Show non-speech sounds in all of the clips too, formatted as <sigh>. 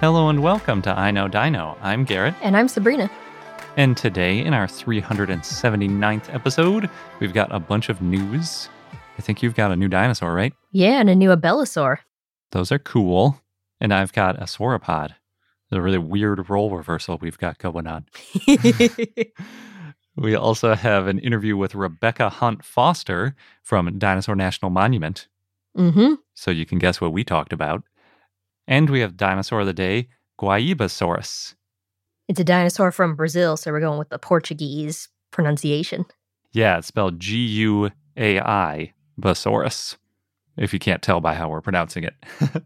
Hello and welcome to I Know Dino. I'm Garrett. And I'm Sabrina. And today, in our 379th episode, we've got a bunch of news. I think you've got a new dinosaur, right? Yeah, and a new Abelisaur. Those are cool. And I've got a sauropod. A really weird role reversal we've got going on. <laughs> <laughs> we also have an interview with Rebecca Hunt Foster from Dinosaur National Monument. mm-hmm. So you can guess what we talked about. And we have Dinosaur of the Day, Guaibasaurus. It's a dinosaur from Brazil, so we're going with the Portuguese pronunciation. Yeah, it's spelled G U A I, Basaurus, if you can't tell by how we're pronouncing it. <laughs>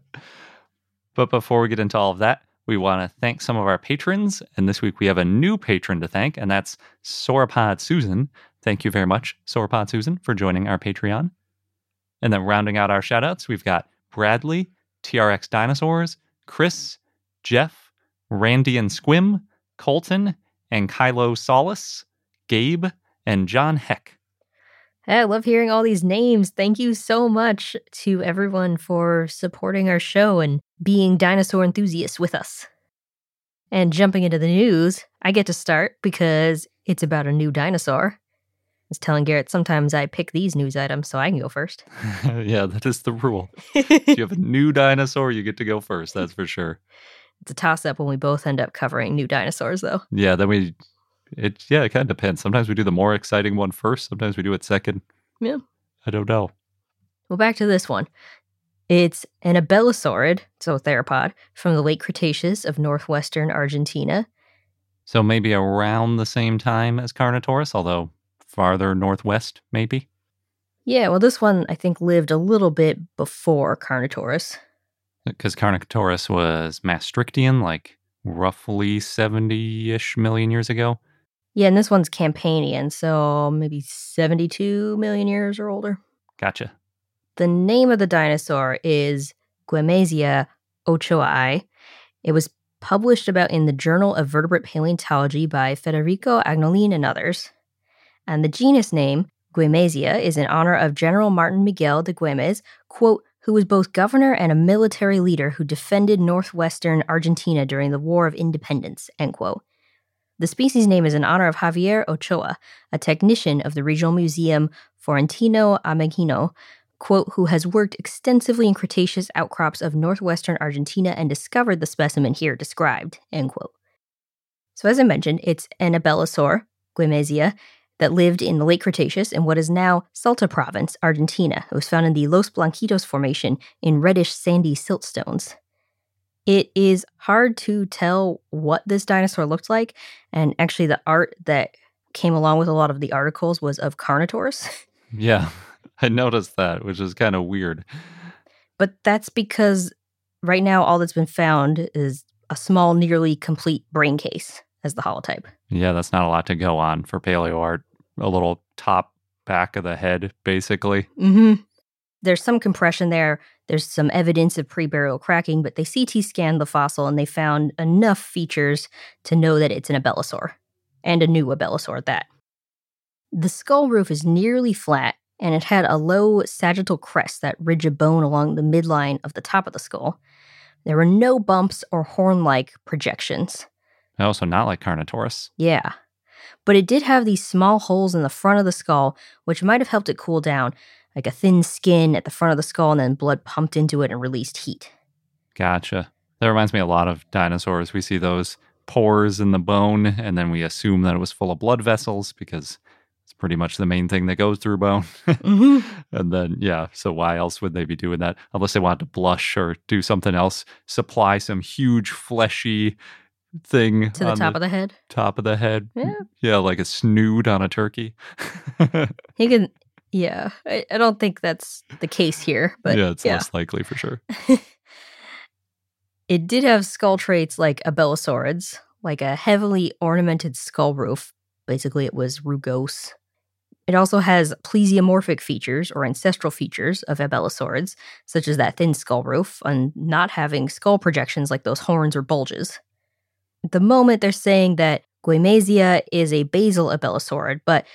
but before we get into all of that, we want to thank some of our patrons. And this week we have a new patron to thank, and that's Sauropod Susan. Thank you very much, Sauropod Susan, for joining our Patreon. And then rounding out our shoutouts, we've got Bradley, TRX Dinosaurs, Chris, Jeff, Randy and Squim, Colton, and Kylo Solis, Gabe, and John Heck. I love hearing all these names. Thank you so much to everyone for supporting our show and being dinosaur enthusiasts with us. And jumping into the news, I get to start because it's about a new dinosaur. I was telling Garrett sometimes I pick these news items so I can go first. <laughs> yeah, that is the rule. if you have a <laughs> new dinosaur, you get to go first, that's for sure. It's a toss up when we both end up covering new dinosaurs, though. Yeah, then we, it, yeah, it kind of depends. Sometimes we do the more exciting one first, sometimes we do it second. Yeah. I don't know. Well, back to this one. It's an abelisaurid, so theropod, from the late Cretaceous of northwestern Argentina. So maybe around the same time as Carnotaurus, although farther northwest, maybe. Yeah, well, this one I think lived a little bit before Carnotaurus. Uh, because Carnotaurus was Maastrichtian, like roughly 70 ish million years ago. Yeah, and this one's Campanian, so maybe 72 million years or older. Gotcha. The name of the dinosaur is Guemesia ochoai. It was published about in the Journal of Vertebrate Paleontology by Federico Agnolin and others. And the genus name, Guemesia, is in honor of General Martin Miguel de Güemes, quote, who was both governor and a military leader who defended northwestern Argentina during the War of Independence, end quote. The species name is in honor of Javier Ochoa, a technician of the Regional Museum Florentino Ameghino, quote, who has worked extensively in Cretaceous outcrops of northwestern Argentina and discovered the specimen here described, end quote. So as I mentioned, it's an abelosaur, Guemesia, that lived in the late Cretaceous in what is now Salta province, Argentina. It was found in the Los Blanquitos formation in reddish sandy siltstones. It is hard to tell what this dinosaur looked like, and actually, the art that came along with a lot of the articles was of Carnotaurus. <laughs> Yeah, I noticed that, which is kind of weird. But that's because right now, all that's been found is a small, nearly complete brain case as the holotype. Yeah, that's not a lot to go on for paleo art. A little top back of the head, basically. Mm-hmm. There's some compression there. There's some evidence of pre-burial cracking, but they CT scanned the fossil and they found enough features to know that it's an abelosaur, and a new abelosaur at that. The skull roof is nearly flat, and it had a low sagittal crest that ridge of bone along the midline of the top of the skull. There were no bumps or horn-like projections. Also, not like Carnotaurus. Yeah. But it did have these small holes in the front of the skull, which might have helped it cool down, like a thin skin at the front of the skull, and then blood pumped into it and released heat. Gotcha. That reminds me a lot of dinosaurs. We see those pores in the bone, and then we assume that it was full of blood vessels because it's pretty much the main thing that goes through bone. hmm <laughs> and then, yeah, so why else would they be doing that? Unless they wanted to blush or do something else, supply some huge fleshy thing To the on top of the head. top of the head. Yeah. Yeah, like a snood on a turkey. <laughs> He can. Yeah, I, I don't think that's the case here, but yeah, it's yeah. less likely for sure. <laughs> It did have skull traits like abelisaurids, like a heavily ornamented skull roof. Basically, it was rugose. It also has plesiomorphic features or ancestral features of abelisaurids, such as that thin skull roof and not having skull projections like those horns or bulges. At the moment, they're saying that Guemesia is a basal abelisaurid, but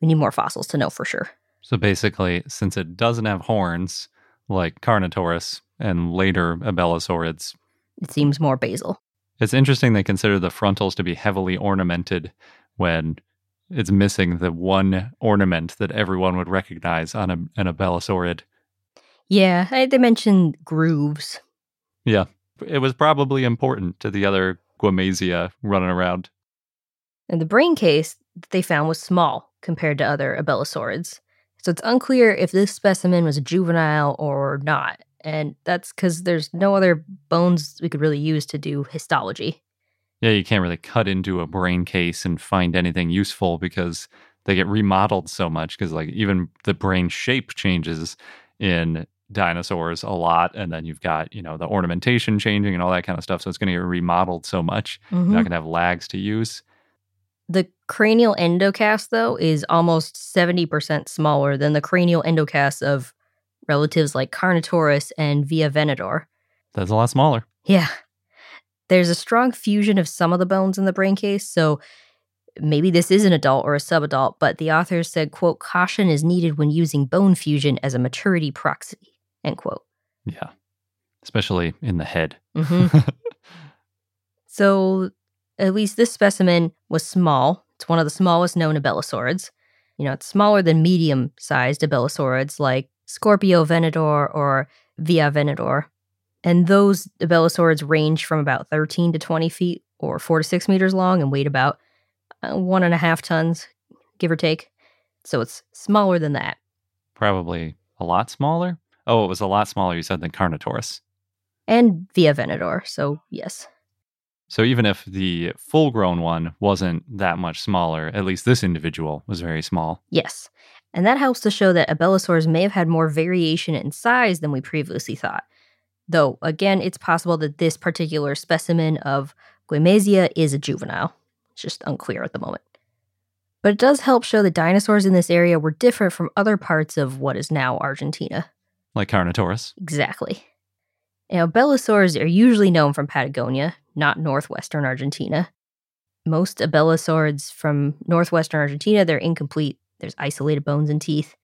we need more fossils to know for sure. So basically, since it doesn't have horns like Carnotaurus and later Abelisaurids, It seems more basal. it's interesting they consider the frontals to be heavily ornamented when it's missing the one ornament that everyone would recognize on a, an Abelisaurid. Yeah, they mentioned grooves. Yeah, it was probably important to the other Guemesia running around. And the brain case that they found was small compared to other abelisaurids. So it's unclear if this specimen was a juvenile or not. And that's because there's no other bones we could really use to do histology. Yeah, you can't really cut into a brain case and find anything useful because they get remodeled so much. Because, like, even the brain shape changes in dinosaurs a lot. And then you've got, you know, the ornamentation changing and all that kind of stuff. So it's going to get remodeled so much. You're not mm-hmm. going to have lags to use. The cranial endocast, though, is almost 70% smaller than the cranial endocast of relatives like Carnotaurus and Viavenator. That's a lot smaller. Yeah. There's a strong fusion of some of the bones in the brain case, so maybe this is an adult or a subadult, but the authors said, quote, caution is needed when using bone fusion as a maturity proxy, end quote. Yeah. Especially in the head. Mhm. <laughs> So at least this specimen was small. It's one of the smallest known abelisaurids. You know, it's smaller than medium sized abelisaurids like Skorpiovenator or Viavenator. And those abelisaurids range from about 13 to 20 feet or four to six meters long and weight about uh, one and a half tons, give or take. So it's smaller than that. Probably a lot smaller. Oh, it was a lot smaller, you said, than Carnotaurus. And Viavenator. So, yes. So even if the full grown one wasn't that much smaller, at least this individual was very small. Yes. And that helps to show that abelisaurs may have had more variation in size than we previously thought. Though, again, it's possible that this particular specimen of Guemesia is a juvenile. It's just unclear at the moment. But it does help show that dinosaurs in this area were different from other parts of what is now Argentina. Like Carnotaurus. Exactly. Now, abelisaurs are usually known from Patagonia, not northwestern Argentina. Most abelisaurids from northwestern Argentina, they're incomplete. There's isolated bones and teeth.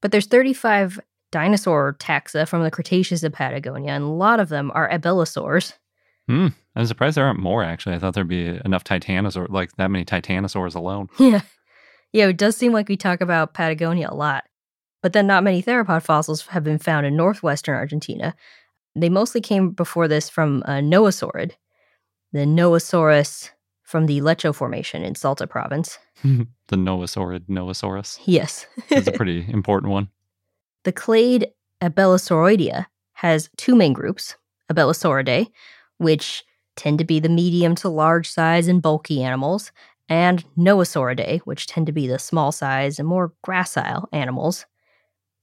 But there's 35 dinosaur taxa from the Cretaceous of Patagonia, and a lot of them are abelisaurs. Hmm. I'm surprised there aren't more, actually. I thought there'd be enough titanosaur, like that many titanosaurs alone. <laughs> Yeah. Yeah, it does seem like we talk about Patagonia a lot. But then not many theropod fossils have been found in northwestern Argentina. They mostly came before this from a Noasaurid, the Noasaurus from the Lecho Formation in Salta province. <laughs> the Noasaurid Noasaurus. Yes. That's a pretty <laughs> important one. the clade Abelisauroidea has two main groups Abelisauridae, which tend to be the medium to large size and bulky animals, and Noasauridae, which tend to be the small size and more gracile animals.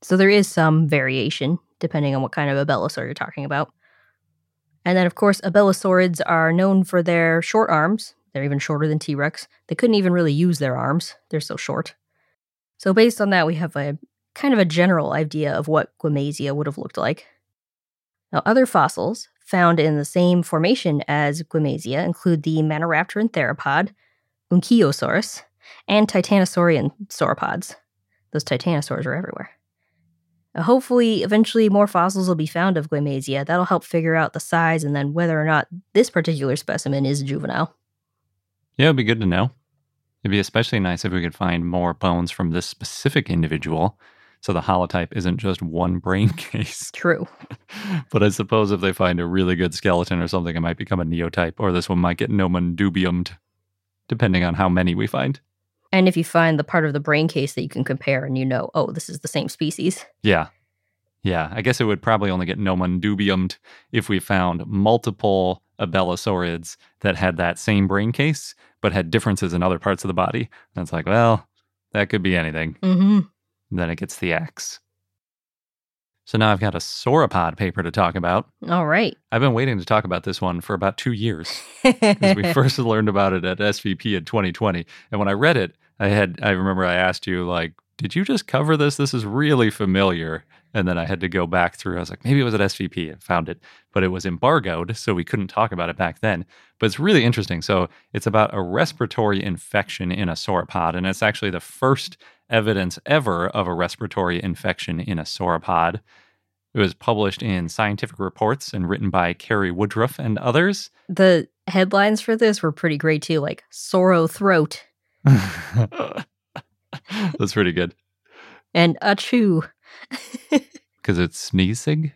So there is some variation depending on what kind of Abelisaur you're talking about. And then, of course, Abelisaurids are known for their short arms. They're even shorter than T Rex. They couldn't even really use their arms, they're so short. So, based on that, we have a kind of a general idea of what Guemesia would have looked like. Now, other fossils found in the same formation as Guemesia include the Maniraptoran theropod, Unquillosaurus, and Titanosaurian sauropods. Those titanosaurs are everywhere. Hopefully, eventually more fossils will be found of Guemesia. That'll help figure out the size and then whether or not this particular specimen is juvenile. Yeah, it'd be good to know. It'd be especially nice if we could find more bones from this specific individual So the holotype isn't just one brain <laughs> case. True. <laughs> but I suppose if they find a really good skeleton or something, it might become a neotype, or this one might get nomen dubiumed, depending on how many we find. And if you find the part of the brain case that you can compare and you know, oh, this is the same species. Yeah. Yeah. I guess it would probably only get nomen dubiumed if we found multiple abelisaurids that had that same brain case, but had differences in other parts of the body. And it's like, well, that could be anything. Mm-hmm. Then it gets the X. So now I've got a sauropod paper to talk about. All right. I've been waiting to talk about this one for about two years because we <laughs> first learned about it at SVP in 2020. And when I read it, I had I remember I asked you like, "Did you just cover this? This is really familiar." And then I had to go back through. I was like, maybe it was at SVP and found it, but it was embargoed, so we couldn't talk about it back then. But it's really interesting. So it's about a respiratory infection in a sauropod, and it's actually the first evidence ever of a respiratory infection in a sauropod. It was published in Scientific Reports and written by Cary Woodruff and others. the headlines for this were pretty great too, like sorrow throat <laughs> That's pretty good and achoo. <laughs> because it's sneezing.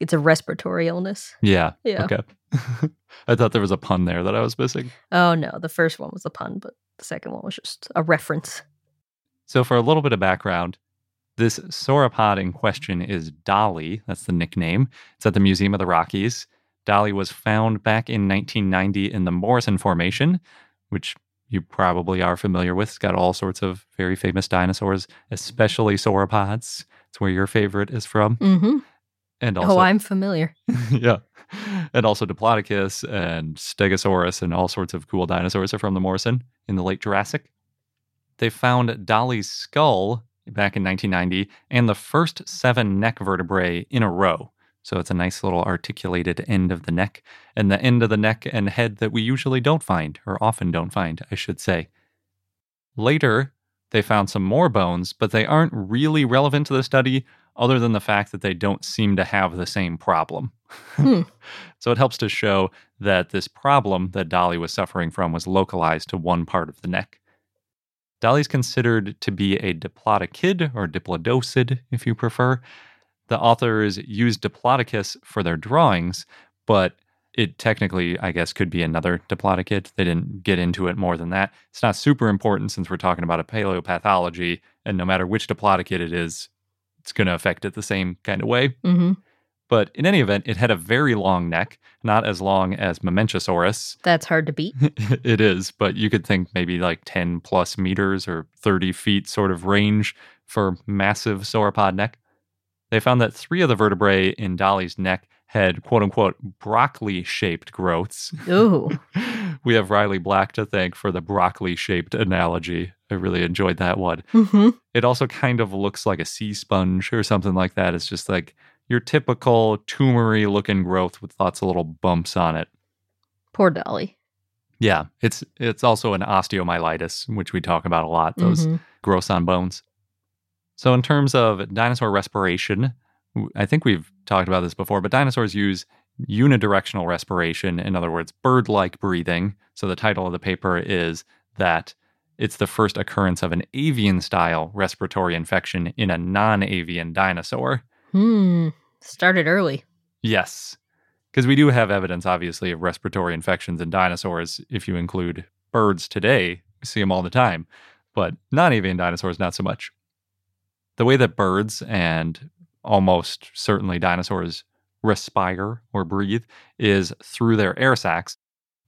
It's a respiratory illness. Yeah. Yeah. Okay. <laughs> I thought there was a pun there that I was missing. Oh no, the first one was a pun, but the second one was just a reference. So, for a little bit of background, this sauropod in question is Dolly. That's the nickname. It's at the Museum of the Rockies. Dolly was found back in 1990 in the Morrison Formation, which you probably are familiar with. It's got all sorts of very famous dinosaurs, especially sauropods. It's where your favorite is from. Mm-hmm. And also, oh, I'm familiar. <laughs> yeah. And also Diplodocus and Stegosaurus and all sorts of cool dinosaurs are from the Morrison in the late Jurassic. They found Dolly's skull back in 1990 and the first seven neck vertebrae in a row. So it's a nice little articulated end of the neck and the end of the neck and head that we usually don't find, or often don't find, I should say. Later, they found some more bones, but they aren't really relevant to the study other than the fact that they don't seem to have the same problem. Hmm. <laughs> so it helps to show that this problem that Dolly was suffering from was localized to one part of the neck. Dolly's considered to be a diplodocid or diplodocid, if you prefer. The authors used Diplodocus for their drawings, but it technically, I guess, could be another diplodocid. They didn't get into it more than that. It's not super important since we're talking about a paleopathology, and no matter which diplodocid it is, it's going to affect it the same kind of way. Mm-hmm. But in any event, it had a very long neck, not as long as Mamenchisaurus. That's hard to beat. <laughs> it is, but you could think maybe like 10 plus meters or 30 feet sort of range for massive sauropod neck. They found that three of the vertebrae in Dolly's neck had quote unquote broccoli shaped growths. Ooh. <laughs> we have Riley Black to thank for the broccoli shaped analogy. I really enjoyed that one. Mm-hmm. It also kind of looks like a sea sponge or something like that. It's just like your typical tumory looking growth with lots of little bumps on it. Poor Dolly. Yeah, it's it's also an osteomyelitis, which we talk about a lot. Those Mhm. growths on bones. So, in terms of dinosaur respiration, I think we've talked about this before, but dinosaurs use unidirectional respiration. In other words, bird like breathing. So, the title of the paper is that it's the first occurrence of an avian style respiratory infection in a non avian dinosaur. Hmm. Started early. Yes. Because we do have evidence, obviously, of respiratory infections in dinosaurs. If you include birds today, we see them all the time. But non avian dinosaurs, not so much. The way that birds and almost certainly dinosaurs respire or breathe is through their air sacs.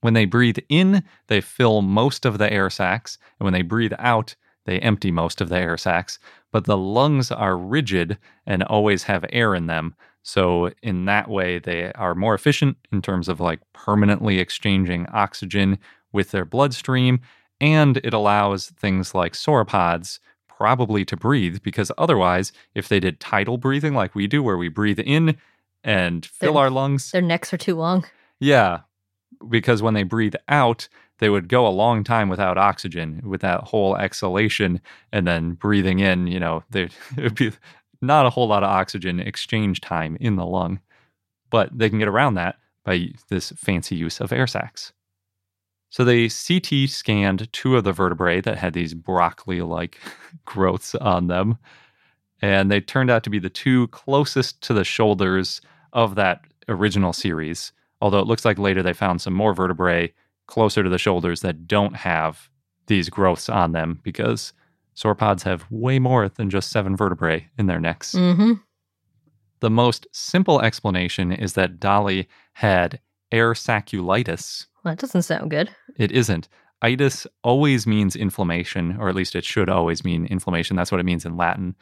When they breathe in, they fill most of the air sacs. And when they breathe out, they empty most of the air sacs. But the lungs are rigid and always have air in them. So, in that way, they are more efficient in terms of like permanently exchanging oxygen with their bloodstream. And it allows things like sauropods probably to breathe because otherwise, if they did tidal breathing like we do, where we breathe in and fill Their- our lungs, Their necks are too long. yeah, because when they breathe out, they would go a long time without oxygen, with that whole exhalation, and then breathing in. You know, there'd <laughs> be not a whole lot of oxygen exchange time in the lung, but they can get around that by this fancy use of air sacs. So they CT scanned two of the vertebrae that had these broccoli-like <laughs> growths on them, And they turned out to be the two closest to the shoulders of that original series. Although it looks like later they found some more vertebrae closer to the shoulders that don't have these growths on them because sauropods have way more than just seven vertebrae in their necks. Mm-hmm. The most simple explanation is that Dolly had air saculitis. Well, that doesn't sound good. It isn't. Itis always means inflammation, or at least it should always mean inflammation. That's what it means in Latin.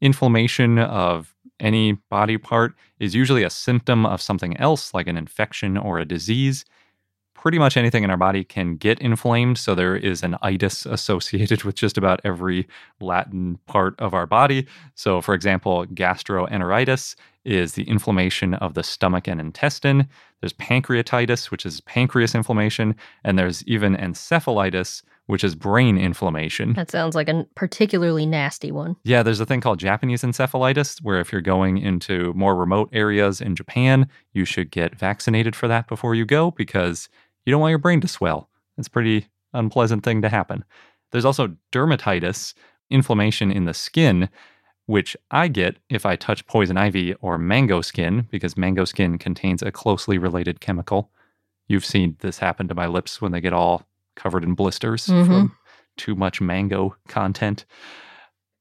Inflammation of any body part is usually a symptom of something else, like an infection or a disease. Pretty much anything in our body can get inflamed, so there is an itis associated <laughs> with just about every Latin part of our body. So, for example, gastroenteritis is the inflammation of the stomach and intestine. There's pancreatitis, which is pancreas inflammation, and there's even encephalitis, which is brain inflammation. That sounds like a particularly nasty one. Yeah, there's a thing called Japanese encephalitis, where if you're going into more remote areas in Japan, you should get vaccinated for that before you go because you don't want your brain to swell. It's a pretty unpleasant thing to happen. There's also dermatitis, inflammation in the skin, which I get if I touch poison ivy or mango skin, because mango skin contains a closely related chemical. You've seen this happen to my lips when they get all covered in blisters Mhm. from too much mango content.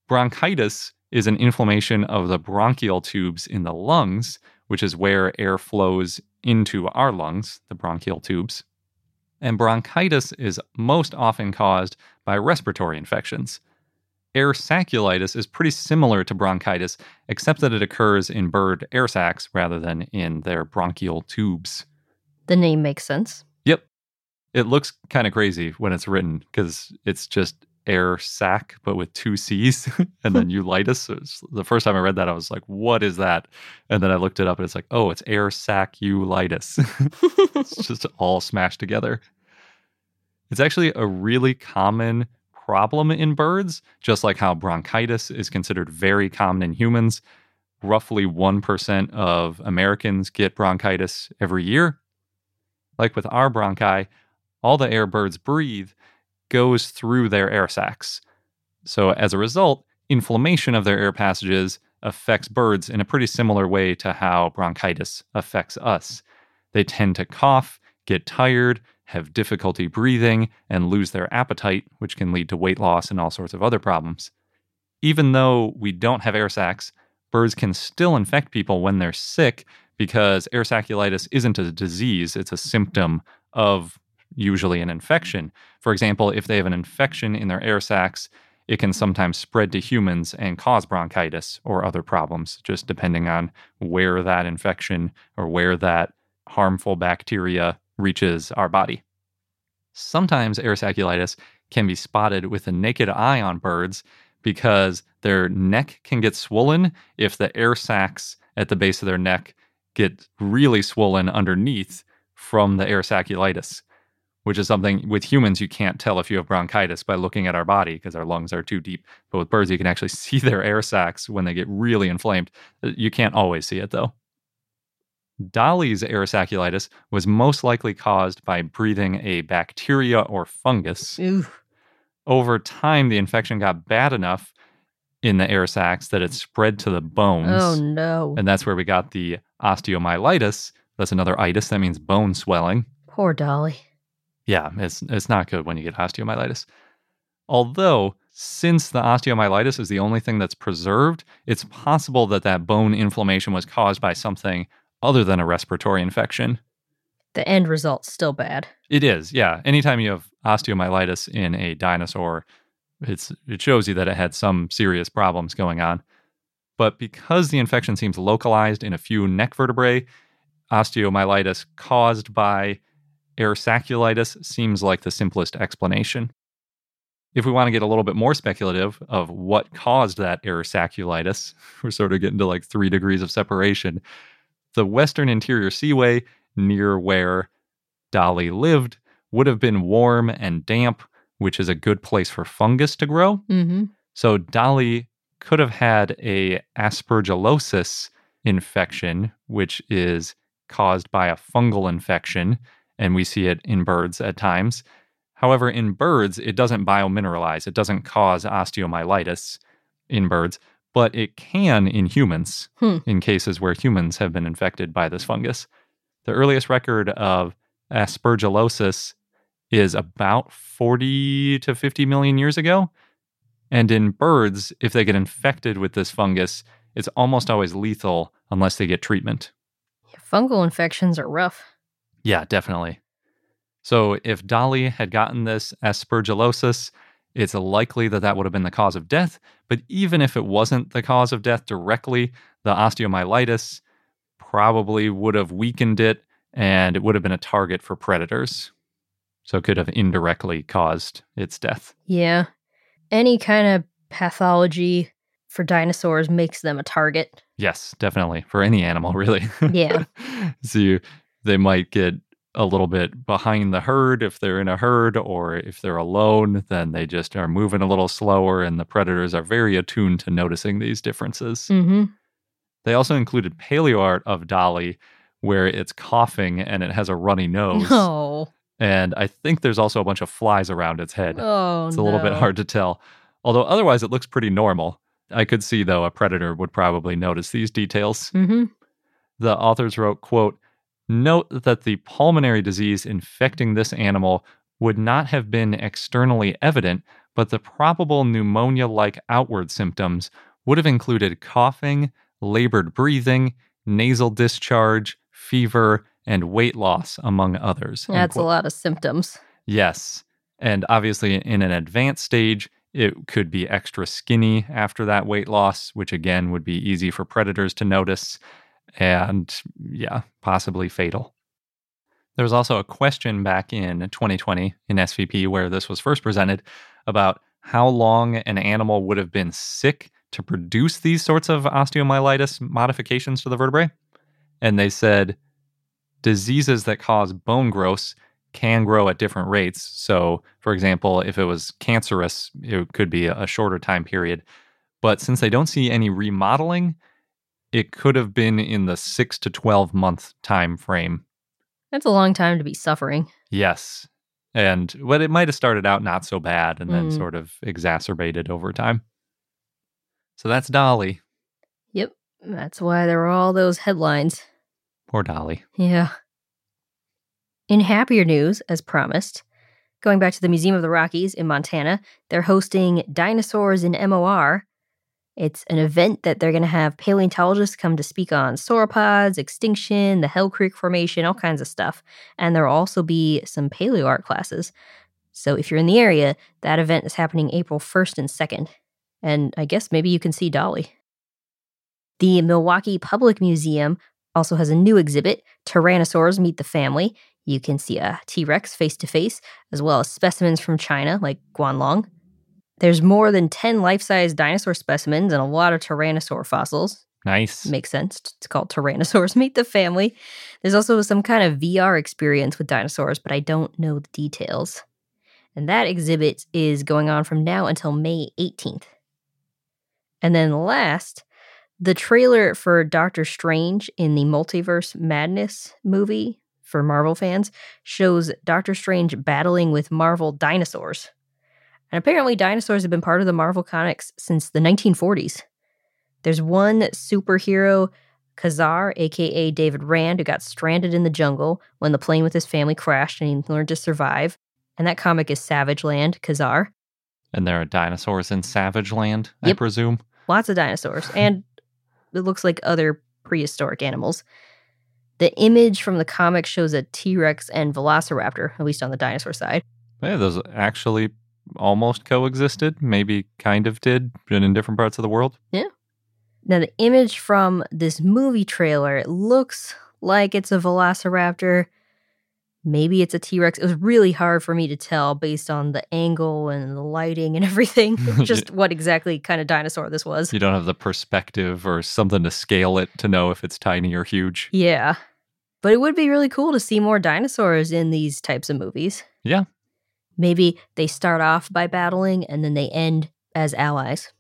Bronchitis is an inflammation of the bronchial tubes in the lungs, which is where air flows into our lungs, the bronchial tubes. And bronchitis is most often caused by respiratory infections. Air saculitis is pretty similar to bronchitis, except that it occurs in bird air sacs rather than in their bronchial tubes. The name makes sense. Yep. It looks kind of crazy when it's written because it's just air sac, but with two C's <laughs> and then <laughs> eulitis. So the first time I read that, I was like, what is that? And then I looked it up and it's like, oh, it's air sac eulitis. <laughs> it's just all smashed together. It's actually a really common problem in birds, just like how bronchitis is considered very common in humans. Roughly 1% of Americans get bronchitis every year. Like with our bronchi, all the air birds breathe goes through their air sacs. So as a result, inflammation of their air passages affects birds in a pretty similar way to how bronchitis affects us. They tend to cough, get tired, have difficulty breathing, and lose their appetite, which can lead to weight loss and all sorts of other problems. Even though we don't have air sacs, birds can still infect people when they're sick because air saculitis isn't a disease, it's a symptom of usually an infection. For example, if they have an infection in their air sacs, it can sometimes spread to humans and cause bronchitis or other problems, just depending on where that infection or where that harmful bacteria reaches our body. Sometimes air saculitis can be spotted with the naked eye on birds because their neck can get swollen if the air sacs at the base of their neck get really swollen underneath from the air saculitis, which is something with humans you can't tell if you have bronchitis by looking at our body because our lungs are too deep. But with birds, you can actually <laughs> see their air sacs when they get really inflamed. Uh, You can't always see it though. Dolly's air saculitis was most likely caused by breathing a bacteria or fungus. Ooh. Over time, the infection got bad enough in the air sacs that it spread to the bones. Oh no. And that's where we got the osteomyelitis. That's another itis. That means bone swelling. Poor Dolly. Yeah, it's it's not good when you get osteomyelitis. Although, since the osteomyelitis is the only thing that's preserved, it's possible that that bone inflammation was caused by something other than a respiratory infection. The end result's still bad. It is, yeah. Anytime you have osteomyelitis in a dinosaur, it's it shows you that it had some serious problems going on. But because the infection seems localized in a few neck vertebrae, osteomyelitis caused by air saculitis seems like the simplest explanation. If we want to get a little bit more speculative of what caused that air saculitis, <laughs> we're sort of getting to like three degrees of separation. The Western Interior Seaway, near where Dolly lived, would have been warm and damp, which is a good place for fungus to grow. Mm-hmm. So Dolly could have had a aspergillosis infection, which is caused by a fungal infection, and we see it in birds at times. However, in birds, it doesn't biomineralize. It doesn't cause osteomyelitis in birds, but it can in humans Hmm. in cases where humans have been infected by this fungus. The earliest record of aspergillosis is about 40 to 50 million years ago. And in birds, if they get infected with this fungus, it's almost always lethal unless they get treatment. Fungal infections are rough. Yeah, definitely. So if Dolly had gotten this aspergillosis, it's likely that that would have been the cause of death. But even if it wasn't the cause of death directly, the osteomyelitis probably would have weakened it and it would have been a target for predators. So it could have indirectly caused its death. Yeah. Any kind of pathology for dinosaurs makes them a target. Yes, definitely. For any animal, really. Yeah. <laughs> so you, they might get a little bit behind the herd if they're in a herd, or if they're alone, then they just are moving a little slower, and the predators are very attuned to noticing these differences. Mm-hmm. They also included paleo art of Dolly, where it's coughing and it has a runny nose. No. And I think there's also a bunch of flies around its head. Oh, It's a little bit hard to tell. Although otherwise it looks pretty normal. I could see though a predator would probably notice these details. Mm-hmm. The authors wrote, quote, Note that the pulmonary disease infecting this animal would not have been externally evident, but the probable pneumonia like outward symptoms would have included coughing, labored breathing, nasal discharge, fever, and weight loss, among others. That's a lot of symptoms. Yes. And obviously, in an advanced stage, it could be extra skinny after that weight loss, which again would be easy for predators to notice. And yeah, possibly fatal. There was also a question back in 2020 in SVP where this was first presented about how long an animal would have been sick to produce these sorts of osteomyelitis modifications to the vertebrae. And they said diseases that cause bone growth can grow at different rates. So, for example, if it was cancerous, it could be a shorter time period. But since they don't see any remodeling, it could have been in the 6 to 12 month time frame. That's a long time to be suffering. Yes. And but it might have started out not so bad and then Mm. sort of exacerbated over time. So that's Dolly. Yep. That's why there were all those headlines. Poor Dolly. Yeah. In happier news, as promised, going back to the Museum of the Rockies in Montana, they're hosting Dinosaurs in MOR. It's an event that they're going to have paleontologists come to speak on sauropods, extinction, the Hell Creek Formation, all kinds of stuff. And there'll also be some paleo art classes. So if you're in the area, that event is happening April 1st and 2nd. And I guess maybe you can see Dolly. The Milwaukee Public Museum also has a new exhibit, Tyrannosaurs Meet the Family. You can see a T Rex face to face, as well as specimens from China like Guanlong. There's more than 10 life size dinosaur specimens and a lot of Tyrannosaur fossils. Nice. Makes sense. It's called Tyrannosaurs Meet the Family. There's also some kind of VR experience with dinosaurs, but I don't know the details. And that exhibit is going on from now until May 18th. And then last, the trailer for Doctor Strange in the Multiverse Madness movie for Marvel fans shows Doctor Strange battling with Marvel dinosaurs. And apparently, dinosaurs have been part of the Marvel comics since the 1940s. There's one superhero, Ka-Zar, aka David Rand, who got stranded in the jungle when the plane with his family crashed and he learned to survive. And that comic is Savage Land, Ka-Zar. And there are dinosaurs in Savage Land, I Yep. presume. Lots of dinosaurs. And it looks like other prehistoric animals. The image from the comic shows a T Rex and Velociraptor, at least on the dinosaur side. Yeah, those actually almost coexisted, maybe kind of did, but in different parts of the world. Yeah. Now, the image from this movie trailer, it looks like it's a Velociraptor. Maybe it's a T Rex. It was really hard for me to tell based on the angle and the lighting and <laughs> everything, <laughs> just what exactly kind of dinosaur this was. You don't have the perspective or something to scale it to know if it's tiny or huge. Yeah. But it would be really cool to see more dinosaurs in these types of movies. Yeah. Maybe they start off by battling and then they end as allies.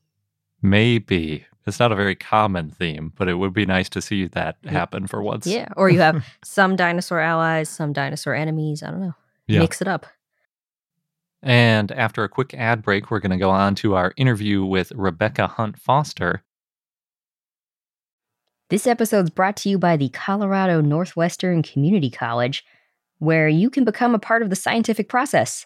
Maybe. It's not a very common theme, but it would be nice to see that happen for once. Yeah. Or you have <laughs> some dinosaur allies, some dinosaur enemies. I don't know. Yeah. Mix it up. And after a quick ad break, we're going to go on to our interview with Rebecca Hunt Foster. This episode is brought to you by the Colorado Northwestern Community College, where you can become a part of the scientific process.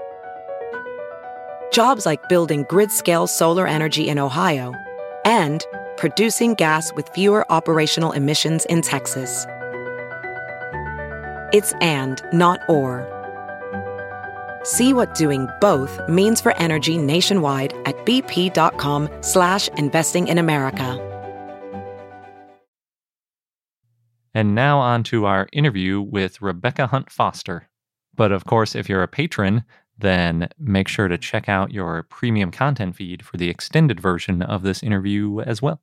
Jobs like building grid scale solar energy in Ohio and producing gas with fewer operational emissions in Texas. It's and, not or. See what doing both means for energy nationwide at bp.com slash investing in America. And now on to our interview with Rebecca Hunt Foster. But of course, if you're a patron, then make sure to check out your premium content feed for the extended version of this interview as well.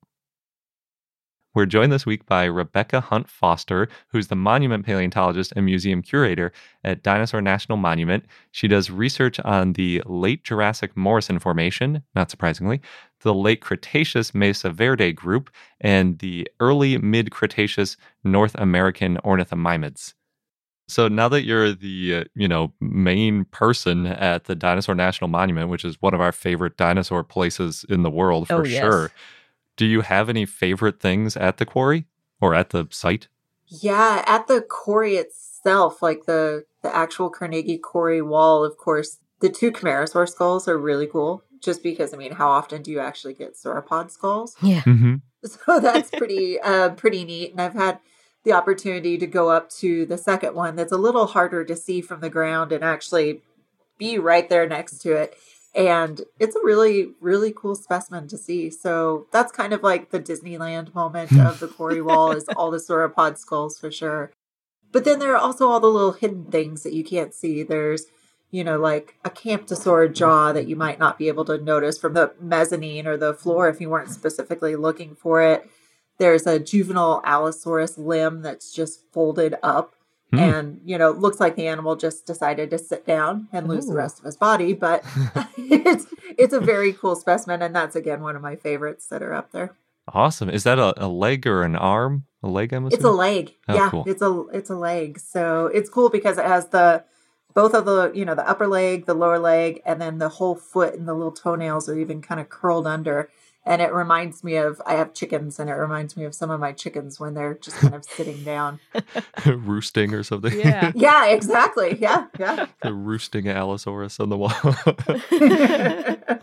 We're joined this week by Rebecca Hunt Foster, who's the monument paleontologist and museum curator at Dinosaur National Monument. She does research on the late Jurassic Morrison Formation, not surprisingly, the late Cretaceous Mesa Verde group, and the early mid Cretaceous North American ornithomimids. So now that you're the uh, you know main person at the Dinosaur National Monument, which is one of our favorite dinosaur places in the world for Oh, yes. sure, do you have any favorite things at the quarry or at the site? Yeah, at the quarry itself, like the the actual Carnegie Quarry wall, of course, the two Camarasaur skulls are really cool. Just because, I mean, how often do you actually get sauropod skulls? Yeah. Mm-hmm. <laughs> So that's pretty uh pretty neat. And I've had the opportunity to go up to the second one that's a little harder to see from the ground and actually be right there next to it. And it's a really, really cool specimen to see. So that's kind of like the Disneyland moment of the <laughs> quarry wall is all the sauropod skulls for sure. But then there are also all the little hidden things that you can't see. There's, you know, like a camptosaur jaw that you might not be able to notice from the mezzanine or the floor if you weren't specifically looking for it. There's a juvenile Allosaurus limb that's just folded up Hmm. and, you know, looks like the animal just decided to sit down and lose the rest of his body. But <laughs> <laughs> it's it's a very cool specimen, and that's again one of my favorites that are up there. Awesome. Is that a, a leg or an arm? A leg, I'm assuming? It's a leg. Oh, yeah, cool. it's a it's a leg. So it's cool because it has the both of the you know the upper leg, the lower leg, and then the whole foot and the little toenails are even kind of curled under. And it reminds me of I have chickens, and it reminds me of some of my chickens when they're just kind of sitting down. <laughs> <laughs> roosting or something. Yeah. <laughs> Yeah, exactly. Yeah, yeah. the roosting Allosaurus on the wall.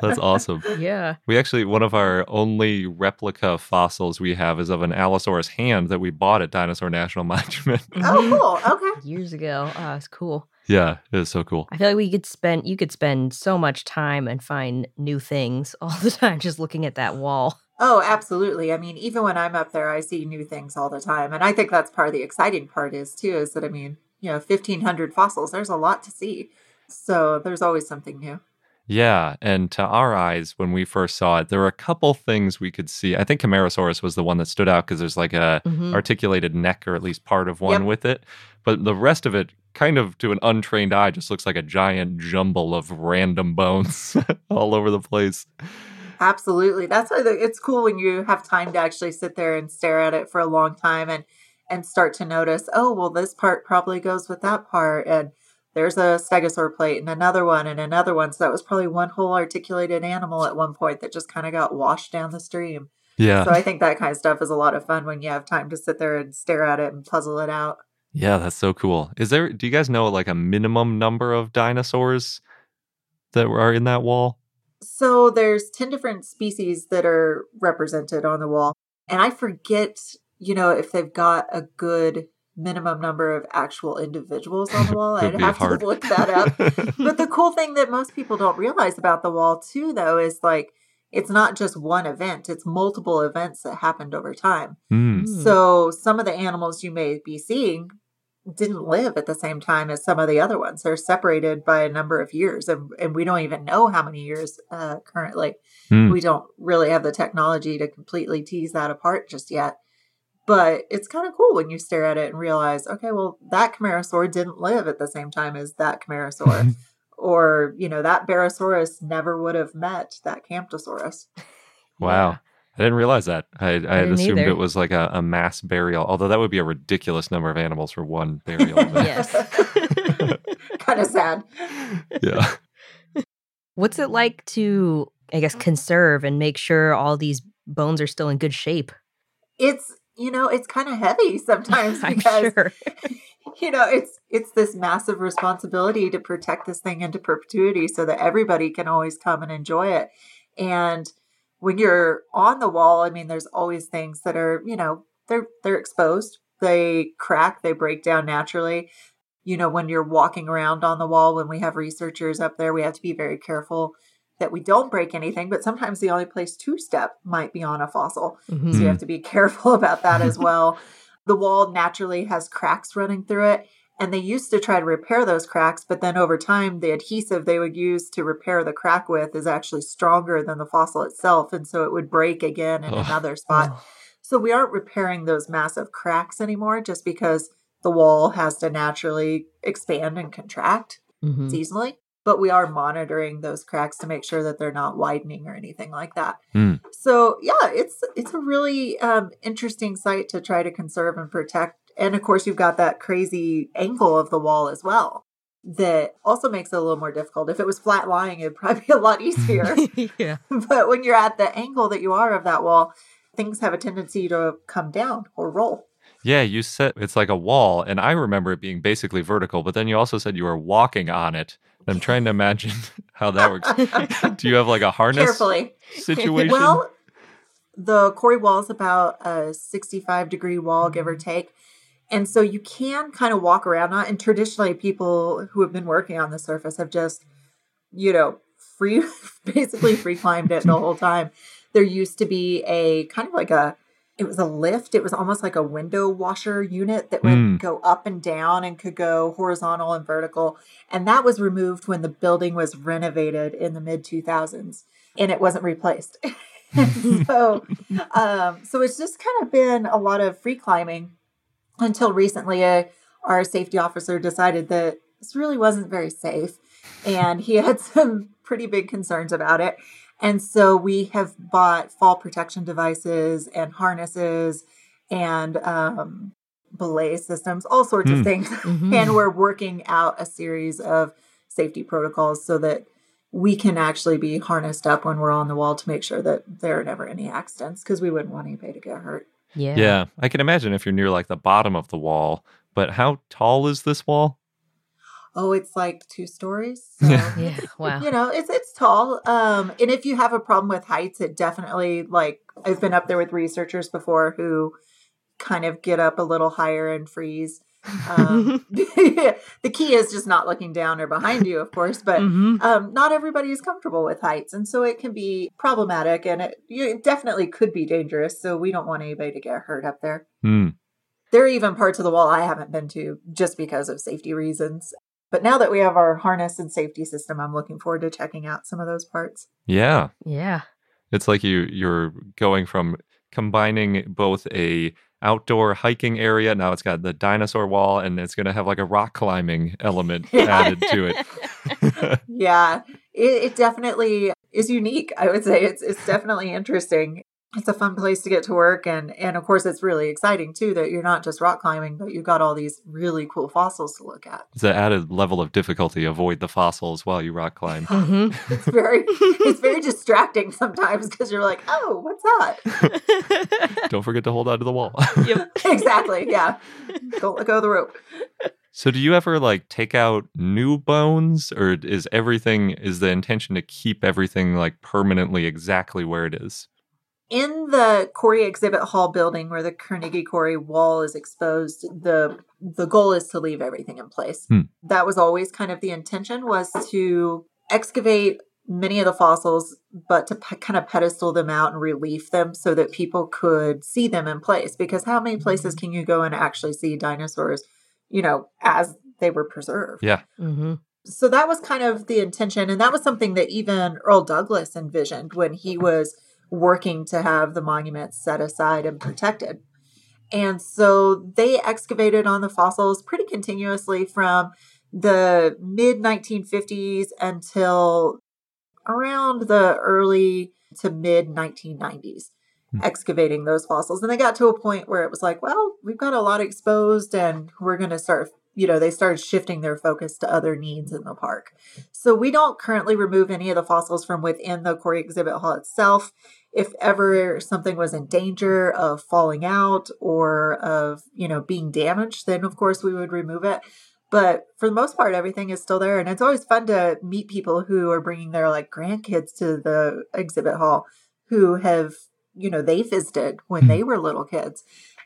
That's awesome. Yeah. We actually, one of our only replica fossils we have is of an Allosaurus hand that we bought at Dinosaur National Monument. oh, cool. Okay. Years ago. Oh, it's cool. Yeah, it was so cool. I feel like we could spend you could spend so much time and find new things <laughs> all the time just looking at that wall. Oh, absolutely. I mean, even when I'm up there, I see new things all the time. And I think that's part of the exciting part is too, is that I mean, you know, 1500 fossils, there's a lot to see. So there's always something new. Yeah, and to our eyes, when we first saw it, there were a couple things we could see. I think Camarasaurus was the one that stood out because there's like a Mhm. articulated neck, or at least part of one Yep. with it. But the rest of it, kind of to an untrained eye, just looks like a giant jumble of random bones <laughs> all over the place. Absolutely. That's why the, it's cool when you have time to actually sit there and stare at it for a long time and and start to notice, oh, well, this part probably goes with that part, and there's a stegosaur plate and another one and another one. So that was probably one whole articulated animal at one point that just kind of got washed down the stream. Yeah, So I think that kind of stuff is a lot of fun when you have time to sit there and stare at it and puzzle it out. yeah, that's so cool. Is there? Do you guys know like a minimum number of dinosaurs that are in that wall? So there's 10 different species that are represented on the wall. And I forget, you know, if they've got a good minimum number of actual individuals on the <laughs> wall. I'd have hard. to look that up. <laughs> but the cool thing that most people don't realize about the wall too though is like it's not just one event, it's multiple events that happened over time. Mm. So some of the animals you may be seeing didn't live at the same time as some of the other ones. They're separated by a number of years, and, and we don't even know how many years uh, currently. Hmm. We don't really have the technology to completely tease that apart just yet. But it's kind of cool when you stare at it and realize, okay, well, that Camarasaur didn't live at the same time as that Camarasaur. <laughs> or, you know, that Barosaurus never would have met that Camptosaurus. <laughs> Wow. I didn't realize that. I, I, had assumed either. it was like a, a mass burial, although that would be a ridiculous number of animals for one burial. <laughs> Yes. kind of sad. yeah. What's it like to, I guess, conserve and make sure all these bones are still in good shape? It's, you know, it's kind of heavy <laughs> sometimes because sure. <laughs> you know it's it's this massive responsibility to protect this thing into perpetuity so that everybody can always come and enjoy it. And when you're on the wall i mean there's always things that are you know they're they're exposed. They crack they break down naturally. You know when you're walking around on the wall when we have researchers up there we have to be very careful that we don't break anything but sometimes the only place to step might be on a fossil Mhm. so you have to be <laughs> careful about that as <laughs> well. the wall naturally has cracks running through it. And they used to try to repair those cracks, but then over time, the adhesive they would use to repair the crack with is actually stronger than the fossil itself. And so it would break again in Oh. another spot. So we aren't repairing those massive cracks anymore just because the wall has to naturally expand and contract Mhm. seasonally. But we are monitoring those cracks to make sure that they're not widening or anything like that. Hmm. So yeah, it's it's a really um, interesting site to try to conserve and protect. And of course, you've got that crazy angle of the wall as well that also makes it a little more difficult. If it was flat lying, it'd <laughs> probably be a lot easier. <laughs> yeah. but when you're at the angle that you are of that wall, things have a tendency to come down or roll. Yeah, you said it's like a wall, and I remember it being basically vertical, but then you also said you were walking on it. I'm trying to imagine <laughs> how that works. <laughs> Do you have like a harness Carefully. situation? Well, the Quarry wall is about a 65 degree wall, give or take. And so you can kind of walk around on. And traditionally, people who have been working on the surface have just, you know, free, <laughs> basically free climbed it the whole time. There used to be a kind of like a, it was a lift. It was almost like a window washer unit that would Mm. go up and down and could go horizontal and vertical. And that was removed when the building was renovated in the mid 2000s and it wasn't replaced. <laughs> so, <laughs> um, so it's just kind of been a lot of free climbing until recently. Uh, our safety officer decided that this really wasn't very safe, and he had <laughs> some pretty big concerns about it. And so we have bought fall protection devices and harnesses and um, belay systems, all sorts Hmm. of things. <laughs> Mhm. And we're working out a series of safety protocols so that we can actually be harnessed up when we're on the wall to make sure that there are never any accidents because we wouldn't want anybody to get hurt. yeah. yeah, I can imagine if you're near like the bottom of the wall, but how tall is this wall? Oh, it's like two stories. <laughs> So. Yeah. Yeah. Wow. You know, it's it's tall. Um, and if you have a problem with heights, it definitely like I've been up there with researchers before who kind of get up a little higher and freeze. Um, <laughs> <laughs> the key is just not looking down or behind you, of course, but Mhm. um, not everybody is comfortable with heights, and so it can be problematic, and it, you, it definitely could be dangerous. So we don't want anybody to get hurt up there. Hmm. There are even parts of the wall I haven't been to just because of safety reasons. But now that we have our harness and safety system, I'm looking forward to checking out some of those parts. Yeah. Yeah. It's like you you're going from combining both a outdoor hiking area. Now it's got the dinosaur wall and it's going to have like a rock climbing element <laughs> added to it. <laughs> Yeah, it, it definitely is unique. I would say it's it's definitely interesting. It's a fun place to get to work, and and of course it's really exciting too that you're not just rock climbing, but you've got all these really cool fossils to look at. it's an added level of difficulty. Avoid the fossils while you rock climb. <laughs> hmm <laughs> It's very it's very distracting sometimes because you're like, oh, what's that? <laughs> Don't forget to hold on to the wall. yep. exactly. Yeah. Don't let go of the rope. so do you ever like take out new bones or is everything is the intention to keep everything like permanently exactly where it is? In the Quarry exhibit hall building where the Carnegie Quarry wall is exposed, the the goal is to leave everything in place. Hmm. That was always kind of the intention was to excavate many of the fossils, but to pe- kind of pedestal them out and relief them so that people could see them in place. Because how many places can you go and actually see dinosaurs, you know, as they were preserved? Yeah. hmm so that was kind of the intention and that was something that even earl douglas envisioned when he was working to have the monuments set aside and protected and so they excavated on the fossils pretty continuously from the mid 1950s until around the early to mid 1990s Hmm. excavating those fossils and they got to a point where it was like well we've got a lot exposed and we're going to start you know they started shifting their focus to other needs in the park. So we don't currently remove any of the fossils from within the Quarry exhibit hall itself. If ever something was in danger of falling out or of you know being damaged then of course we would remove it. But for the most part everything is still there and it's always fun to meet people who are bringing their like grandkids to the exhibit hall who have you know they visited when hmm. they were little kids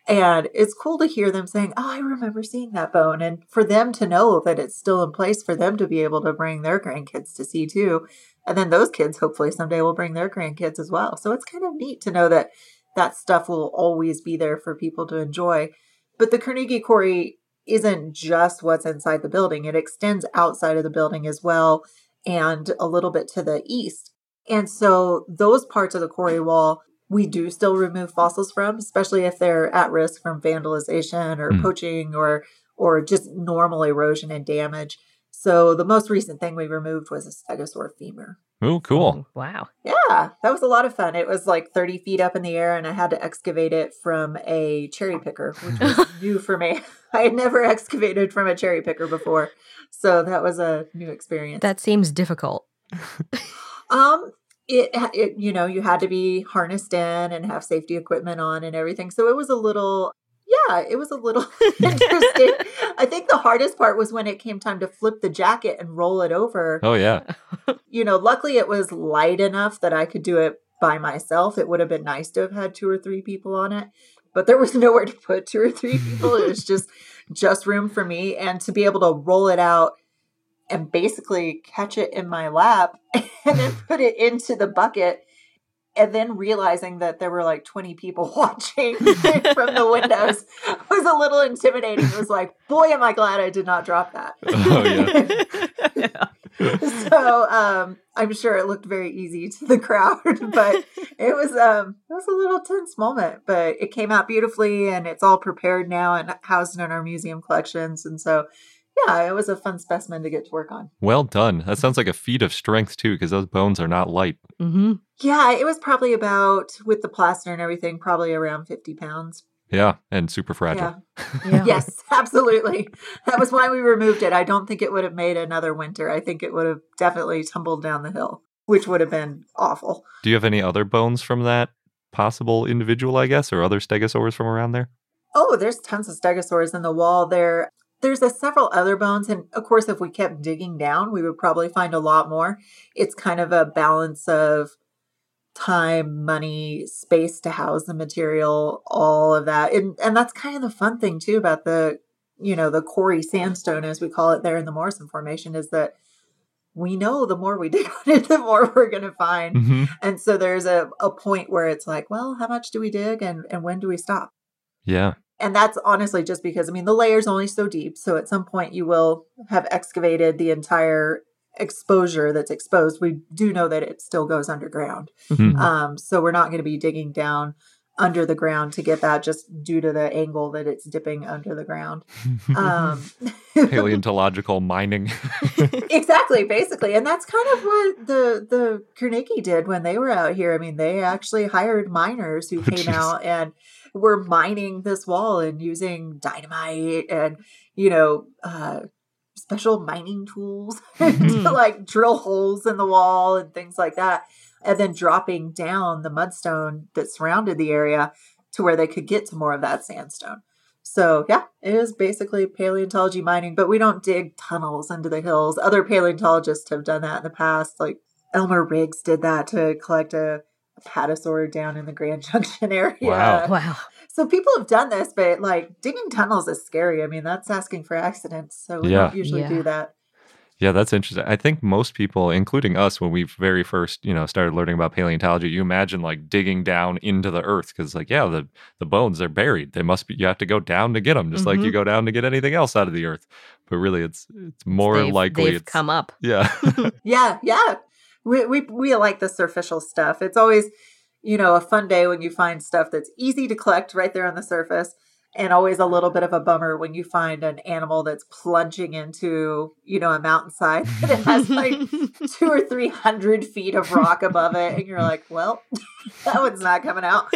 and it's cool to hear them saying oh i remember seeing that bone. And for them to know that it's still in place for them to be able to bring their grandkids to see too. And then those kids hopefully someday will bring their grandkids as well. So it's kind of neat to know that that stuff will always be there for people to enjoy. But the carnegie quarry isn't just what's inside the building. It extends outside of the building as well and a little bit to the east. And so those parts of the quarry wall we do still remove fossils from, especially if they're at risk from vandalization or Mm. poaching or or just normal erosion and damage. So the most recent thing we removed was a stegosaur femur. Oh, cool. Wow. Yeah, that was a lot of fun. It was like 30 feet up in the air, and I had to excavate it from a cherry picker, which was <laughs> new for me. <laughs> I had never <laughs> excavated from a cherry picker before. So that was a new experience. That seems difficult. Um, it, it, you know, you had to be harnessed in and have safety equipment on and everything. So it was a little, yeah, it was a little <laughs> interesting. I think the hardest part was when it came time to flip the jacket and roll it over. Oh, yeah. <laughs> You know, luckily it was light enough that I could do it by myself. It would have been nice to have had two or three people on it, but there was <laughs> nowhere to put two or three people. it was just, just room for me and to be able to roll it out and basically catch it in my lap <laughs> and then <laughs> put it into the bucket and then realizing that there were like 20 people <laughs> watching from the windows was a little intimidating. It was like, boy, am I glad I did not drop that. Oh, yeah. so um, I'm sure it looked very easy to the crowd, but it was um, it was a little tense moment. But it came out beautifully, and it's all prepared now and housed in our museum collections. And so, yeah, it was a fun specimen to get to work on. Well done. That sounds like a feat of strength, too, because those bones are not light. hmm Yeah, it was probably about with the plaster and everything, probably around 50 pounds. Yeah. And super fragile. Yeah. <laughs> Yeah. Yes, absolutely. That was why we removed it. I don't think it would have made another winter. I think it would have definitely tumbled down the hill, which would have been awful. Do you have any other bones from that possible individual, I guess, or other stegosaurs from around there? Oh, there's tons of stegosaurs in the wall there. There's a several other bones, and of course, if we kept digging down, we would probably find a lot more. It's kind of a balance of time, money, space to house the material, all of that, and and that's kind of the fun thing too about the, you know, the Quarry sandstone as we call it there in the Morrison Formation is that we know the more we <laughs> dig on it, the more we're going to find. Mm-hmm. And so there's a, a point where it's like, well, how much do we dig and, and when do we stop? Yeah. And that's honestly just because, I mean, the layer's only so deep. So at some point, you will have excavated the entire exposure that's exposed. We do know that it still goes underground. Mhm. Um, so we're not going to be digging down under the ground to get that just due to the angle that it's dipping under the ground. Um, <laughs> <laughs> Paleontological mining. <laughs> exactly basically and that's kind of what the the Carnegie did when they were out here i mean they actually hired miners who Oh, came out and were mining this wall and using dynamite and you know uh special mining tools <laughs> to like drill holes in the wall and things like that and then dropping down the mudstone that surrounded the area to where they could get to more of that sandstone so yeah, it is basically paleontology mining, but we don't dig tunnels into the hills. Other paleontologists have done that in the past. Like Elmer Riggs did that to collect a, a patasaur down in the Grand <laughs> Junction area. Wow. Wow. So people have done this, but like digging tunnels is scary. I mean, that's asking for accidents. So we Yeah. don't usually Yeah. do that. Yeah, that's interesting. I think most people, including us, when we very first, you know, started learning about paleontology, you imagine like digging down into the earth because, like, yeah, the the bones they're buried. They must be. You have to go down to get them, just like you Mhm. go down to get anything else out of the earth. But really, it's it's more they've, likely they've it's come up. yeah, <laughs> Yeah, yeah. We, we we like the superficial stuff. It's always, you know, a fun day when you find stuff that's easy to collect right there on the surface, and always a little bit of a bummer when you find an animal that's plunging into, you know, a mountainside <laughs> and it has like <laughs> two or three hundred feet of rock above it, and you're like, well, <laughs> that one's not coming out.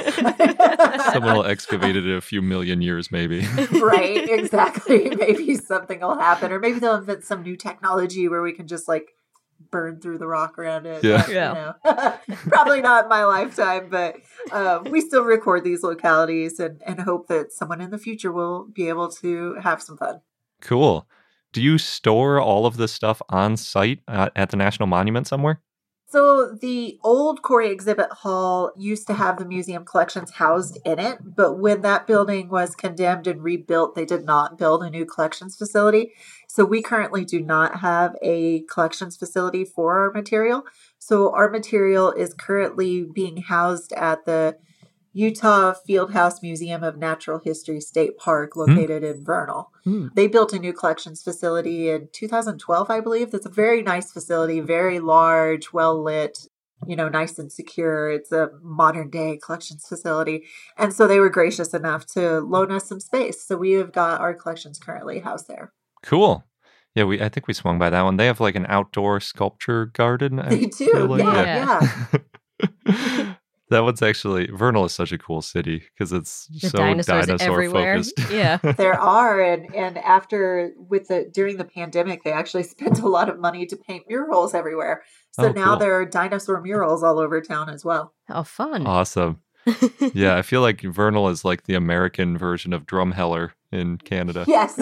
someone will excavate it in a few million years, maybe. right, exactly. Maybe something will happen, or maybe they'll invent some new technology where we can just like burn through the rock around it. Yeah. But, you know, <laughs> probably not in my lifetime, but uh, we still record these localities and, and hope that someone in the future will be able to have some fun. cool. Do you store all of this stuff on site uh, at the National Monument somewhere? So the old Quarry exhibit hall used to have the museum collections housed in it, but when that building was condemned and rebuilt, they did not build a new collections facility. So we currently do not have a collections facility for our material. So our material is currently being housed at the Utah Fieldhouse Museum of Natural History State Park located in Vernal. Hmm. They built a new collections facility in 2012, I believe. That's a very nice facility, very large, well lit, you know, nice and secure. It's a modern day collections facility. And so they were gracious enough to loan us some space. So we have got our collections currently housed there. Cool. Yeah, we I think we swung by that one. They have like an outdoor sculpture garden. I They do. like. yeah, Yeah. yeah. <laughs> that one's actually Vernal is such a cool city because it's The so dinosaurs dinosaur everywhere. focused. <laughs> Yeah. <laughs> there are and and after with the during the pandemic they actually <laughs> spent a lot of money to paint murals everywhere so Oh, now cool. there are dinosaur murals all over town as well How fun. awesome. Yeah, I feel like Vernal is like the American version of Drumheller in Canada. yes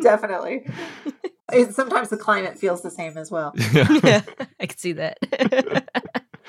definitely it, sometimes the climate feels the same as well Yeah. yeah, I can see that.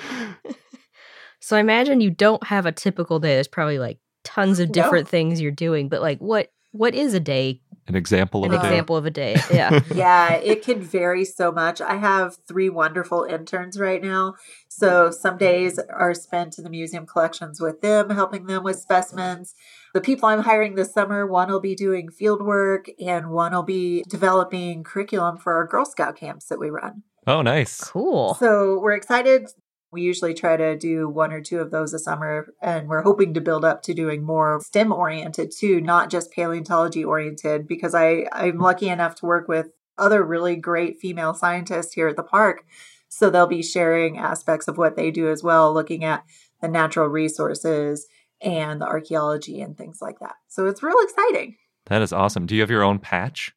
<laughs> so I imagine you don't have a typical day. There's probably like tons of No. different things you're doing, but like what what is a day? An example of An a day. example of a day. Yeah. <laughs> yeah, it can vary so much. I have three wonderful interns right now. So some days are spent in the museum collections with them, helping them with specimens. The people I'm hiring this summer, one will be doing field work and one will be developing curriculum for our Girl Scout camps that we run. Oh, nice. Cool. So we're excited. We usually try to do one or two of those a summer, and we're hoping to build up to doing more STEM oriented too, not just paleontology oriented, because I, I'm lucky enough to work with other really great female scientists here at the park. So they'll be sharing aspects of what they do as well, looking at the natural resources and the archaeology and things like that. So it's real exciting. That is awesome. Do you have your own patch?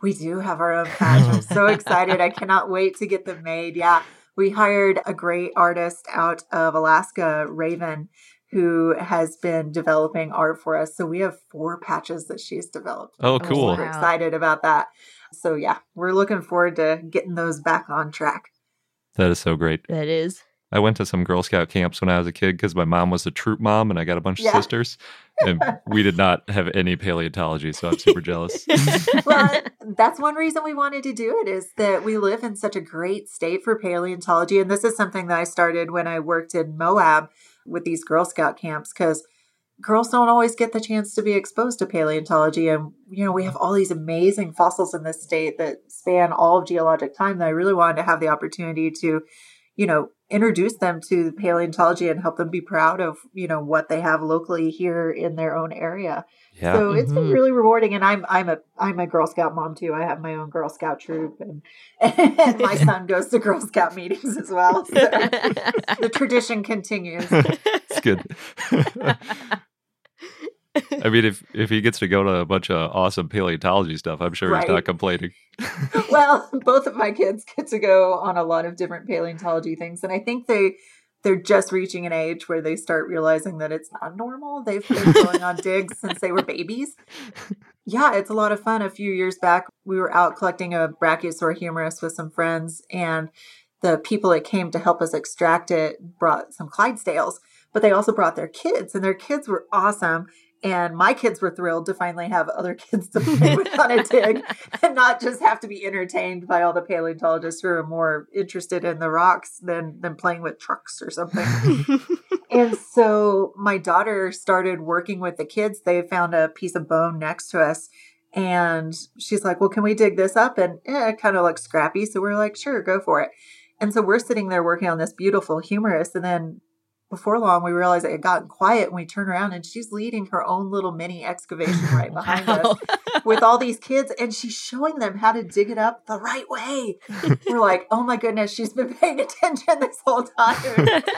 We do have our own patch. I'm so <laughs> excited. I cannot wait to get them made. Yeah. We hired a great artist out of Alaska, Raven, who has been developing art for us. So we have four patches that she's developed. Oh, I'm cool. super Wow. excited about that. So yeah, we're looking forward to getting those back on track. That is so great. That is. I went to some Girl Scout camps when I was a kid because my mom was a troop mom and I got a bunch Yeah. of sisters. And we did not have any paleontology, so I'm super jealous. <laughs> well, that's one reason we wanted to do it is that we live in such a great state for paleontology. And this is something that I started when I worked in Moab with these Girl Scout camps because girls don't always get the chance to be exposed to paleontology. And, you know, we have all these amazing fossils in this state that span all of geologic time that I really wanted to have the opportunity to, you know, introduce them to paleontology and help them be proud of, you know, what they have locally here in their own area. Yeah. So it's been Mhm. really rewarding, and I'm I'm a I'm a Girl Scout mom too. I have my own Girl Scout troop, and, <laughs> and my <laughs> son goes to Girl Scout meetings as well. So <laughs> the tradition continues. it's good. I mean, if if he gets to go to a bunch of awesome paleontology stuff, I'm sure he's Right. not complaining. <laughs> <laughs> well, both of my kids get to go on a lot of different paleontology things, and I think they they're just reaching an age where they start realizing that it's not normal. They've been going on <laughs> digs since they were babies. Yeah, it's a lot of fun. A few years back, we were out collecting a brachiosaur humerus with some friends, and the people that came to help us extract it brought some Clydesdales, but they also brought their kids, and their kids were awesome. And my kids were thrilled to finally have other <laughs> kids to play with on a dig <laughs> and not just have to be entertained by all the paleontologists who are more interested in the rocks than than playing with trucks or something. <laughs> and so my daughter started working with the kids. They found a piece of bone next to us. And she's like, Well, can we dig this up? And eh, it kind of looks scrappy. So we're like, Sure, go for it. And so we're sitting there working on this beautiful humerus. And then before long, we realized it had gotten quiet and we turn around and she's leading her own little mini excavation right <laughs> behind us with all these kids and she's showing them how to dig it up the right way. <laughs> We're like, oh my goodness, she's been paying <laughs> attention this whole time.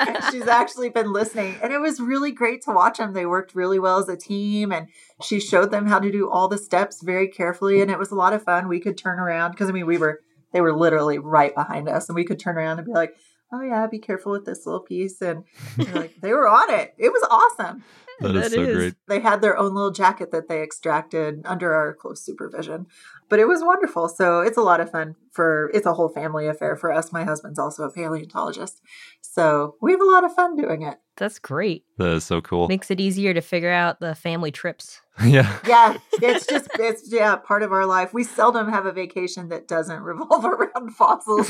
And she's actually been listening. And it was really great to watch them. They worked really well as a team and she showed them how to do all the steps very carefully. And it was a lot of fun. We could turn around because I mean, we were, they were literally right behind us and we could turn around and be like, oh yeah, be careful with this little piece. And <laughs> they're like, they were on it. It was awesome That is so is- great. they had their own little jacket that they extracted under our close supervision but it was wonderful so it's a lot of fun for it's a whole family affair for us my husband's also a paleontologist so we have a lot of fun doing it That's great. That is so cool. Makes it easier to figure out the family trips. <laughs> yeah. yeah it's just it's yeah part of our life we seldom have a vacation that doesn't <laughs> revolve around fossils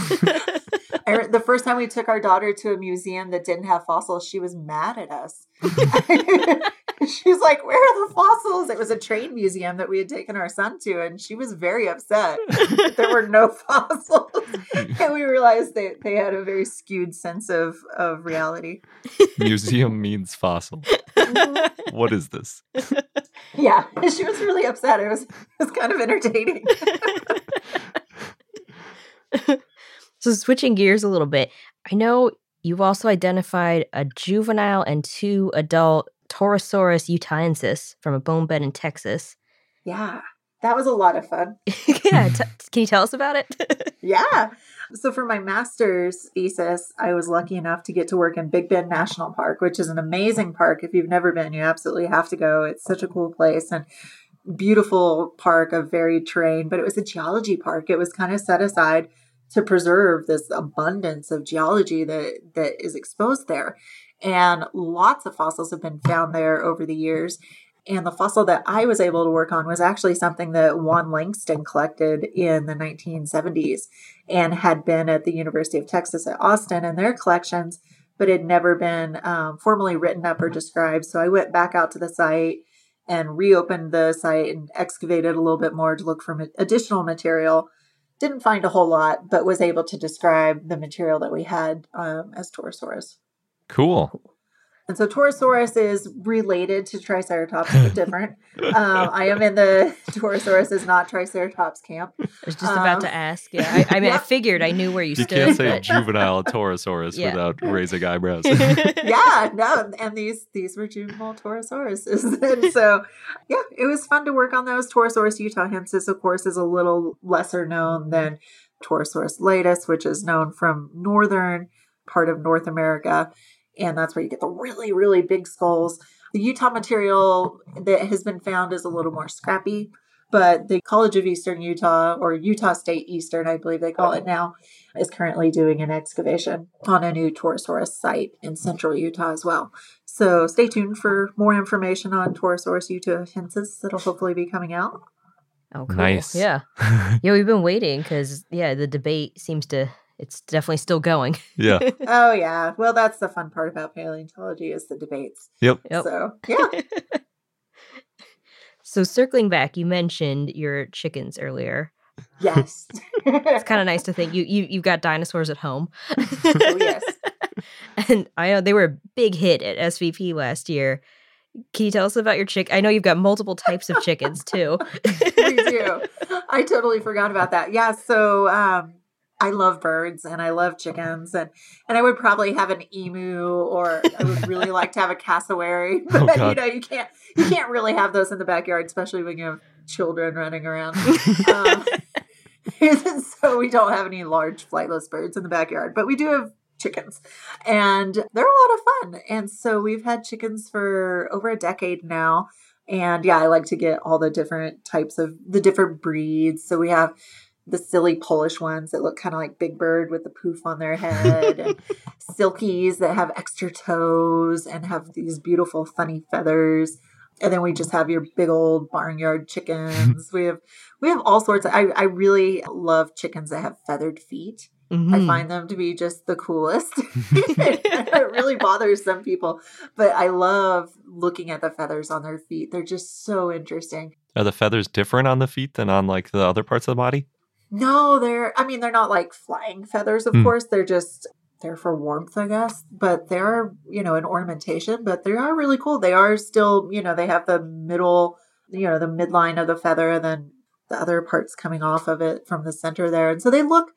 I, the first time we took our daughter to a museum that didn't have fossils she was mad at us <laughs> She's like, Where are the fossils? It was a train museum that we had taken our son to, and she was very upset that there were no <laughs> fossils. and we realized they, they had a very skewed sense of, of reality. Museum means fossil. Mm-hmm. What is this? Yeah, she was really upset. It was, it was kind of entertaining. <laughs> So switching gears a little bit, I know you've also identified a juvenile and two adult Torosaurus utahensis from a bone bed in Texas. yeah, that was a lot of fun. <laughs> yeah, <laughs> t- can you tell us about it? <laughs> Yeah. So for my master's thesis, I was lucky enough to get to work in Big Bend National Park, which is an amazing park. If you've never been, you absolutely have to go. It's such a cool place and beautiful park of varied terrain, but it was a geology park. It was kind of set aside to preserve this abundance of geology that that is exposed there. And lots of fossils have been found there over the years. And the fossil that I was able to work on was actually something that Wann Langston collected in the 1970s and had been at the University of Texas at Austin in their collections, but had never been um, formally written up or described. So I went back out to the site and reopened the site and excavated a little bit more to look for additional material. Didn't find a whole lot, but was able to describe the material that we had um, as Torosaurus. Cool. And so Torosaurus is related to Triceratops, but <laughs> different. um, I am in the <laughs> Torosaurus is not Triceratops camp. I was just about Um, to ask. Yeah, I, I mean, I <laughs> figured I knew where you, You stood. can't say but- juvenile Torosaurus Yeah. without raising eyebrows. yeah, no, and these these were juvenile Torosauruses, and so yeah, it was fun to work on those. Torosaurus utahensis, of course, is a little lesser known than Torosaurus latus, which is known from northern part of North America, and that's where you get the really really big skulls. The Utah material that has been found is a little more scrappy, but the College of Eastern Utah or Utah State Eastern, I believe they call it now, is currently doing an excavation on a new Torosaurus site in central Utah as well. So stay tuned for more information on Torosaurus utahensis that'll hopefully be coming out. Oh, cool. Nice. Yeah. <laughs> Yeah, we've been waiting because, yeah, the debate seems to it's definitely still going. <laughs> Yeah. Oh yeah. Well, that's the fun part about paleontology is the debates. Yep. Yep. So yeah. <laughs> so circling back, you mentioned your chickens earlier. yes. It's kind of nice to think you you you've got dinosaurs at home. Oh, yes. <laughs> And I know they were a big hit at SVP last year. Can you tell us about your chick? I know you've got multiple types of chickens too. we do. I totally forgot about that. Yeah, so um I love birds and I love chickens and and I would probably have an emu or I would really like to have a cassowary. <laughs> Oh, But you know, you can't you can't really have those in the backyard, especially when you have children running around. um, <laughs> <laughs> so we don't have any large flightless birds in the backyard, but we do have chickens and they're a lot of fun. And so we've had chickens for over a decade now. And yeah, I like to get all the different types of the different breeds. So we have the silly Polish ones that look kind of like Big Bird with the poof on their head, and <laughs> silkies that have extra toes and have these beautiful, funny feathers. And then we just have your big old barnyard chickens. <laughs> we have we have all sorts. Of, I I really love chickens that have feathered feet. I Mhm. find them to be just the coolest. <laughs> it really bothers some people, but I love looking at the feathers on their feet. They're just so interesting. Are the feathers different on the feet than on like the other parts of the body? No, they're I mean they're not like flying feathers, of Hmm. course. They're just they're for warmth, I guess. But they're, you know, an ornamentation, but they are really cool. They are still, you know, they have the middle, you know, the midline of the feather and then the other parts coming off of it from the center there. And so they look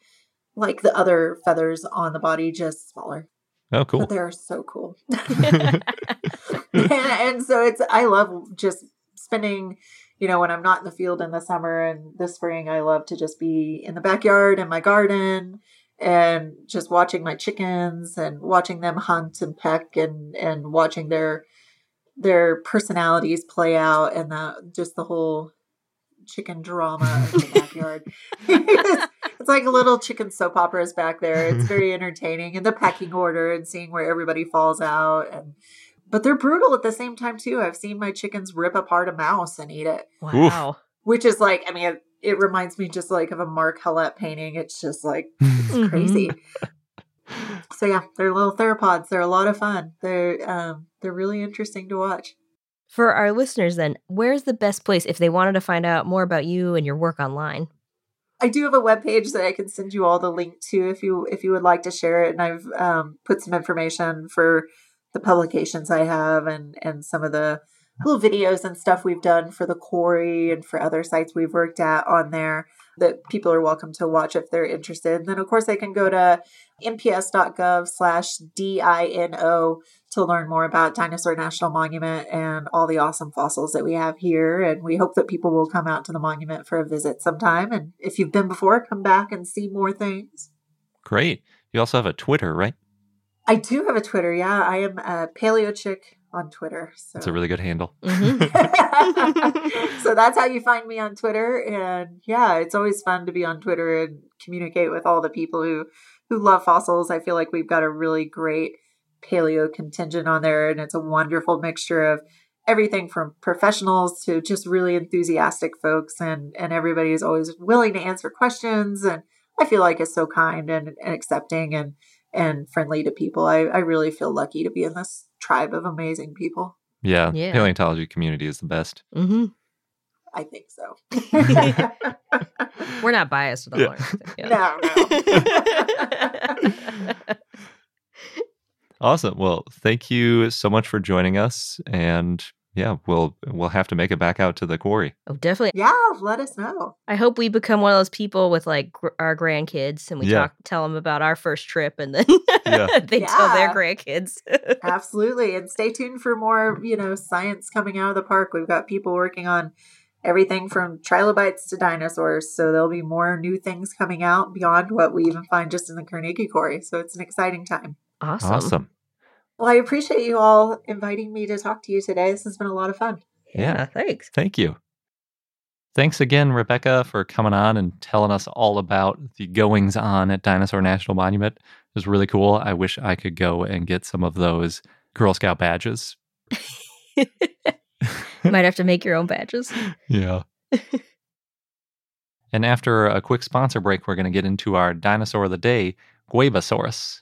like the other feathers on the body, just smaller. Oh, cool. But they're so cool. and, <laughs> <laughs> and so it's I love just spending, you know, when I'm not in the field in the summer and the spring, I love to just be in the backyard in my garden and just watching my chickens and watching them hunt and peck and and watching their their personalities play out and the just the whole chicken drama in the <laughs> backyard. it's, it's like little chicken soap operas back there. It's very <laughs> entertaining and the pecking order and seeing where everybody falls out and but they're brutal at the same time too. I've seen my chickens rip apart a mouse and eat it, wow. which is like I mean it, it reminds me just like of a Mark Hallett painting. It's just like <laughs> Mhm. crazy. <laughs> So yeah, they're little theropods. They're a lot of fun. They're um they're really interesting to watch. For our listeners, then, where's the best place if they wanted to find out more about you and your work online? I do have a web page that I can send you all the link to if you if you would like to share it. And I've um, put some information for the publications I have and and some of the little videos and stuff we've done for the quarry and for other sites we've worked at on there that people are welcome to watch if they're interested. And then of course they can go to nps.gov slash dino to learn more about Dinosaur National Monument and all the awesome fossils that we have here. And we hope that people will come out to the monument for a visit sometime. And if you've been before, come back and see more things. Great. You also have a Twitter, right? I do have a Twitter. Yeah, I am a Paleo Chick on Twitter. So. It's a really good handle. Mhm. <laughs> so that's how you find me on Twitter. And yeah, it's always fun to be on Twitter and communicate with all the people who who love fossils. I feel like we've got a really great paleo contingent on there, and it's a wonderful mixture of everything from professionals to just really enthusiastic folks and and everybody is always willing to answer questions and I feel like is so kind and, and accepting and and friendly to people. I, I really feel lucky to be in this tribe of amazing people. Yeah. Yeah. Paleontology community is the best. hmm I think so. <laughs> <laughs> We're not biased at all. Yeah. or yeah. no, no. <laughs> Awesome. Well, thank you so much for joining us. And yeah, we'll we'll have to make it back out to the quarry. oh, definitely. yeah, let us know. I hope we become one of those people with like gr- our grandkids and we Yeah. talk, tell them about our first trip, and then Yeah. <laughs> they tell their grandkids. <laughs> Absolutely. And stay tuned for more, you know, science coming out of the park. We've got people working on everything from trilobites to dinosaurs. So there'll be more new things coming out beyond what we even find just in the Carnegie Quarry. So it's an exciting time. awesome. Awesome. Well, I appreciate you all inviting me to talk to you today. This has been a lot of fun. Yeah, Yeah. thanks. Thank you. Thanks again, Rebecca, for coming on and telling us all about the goings on at Dinosaur National Monument. It was really cool. I wish I could go and get some of those Girl Scout badges. <laughs> You might have to make your own badges. Yeah. <laughs> And after a quick sponsor break, we're going to get into our dinosaur of the day, Guaibasaurus.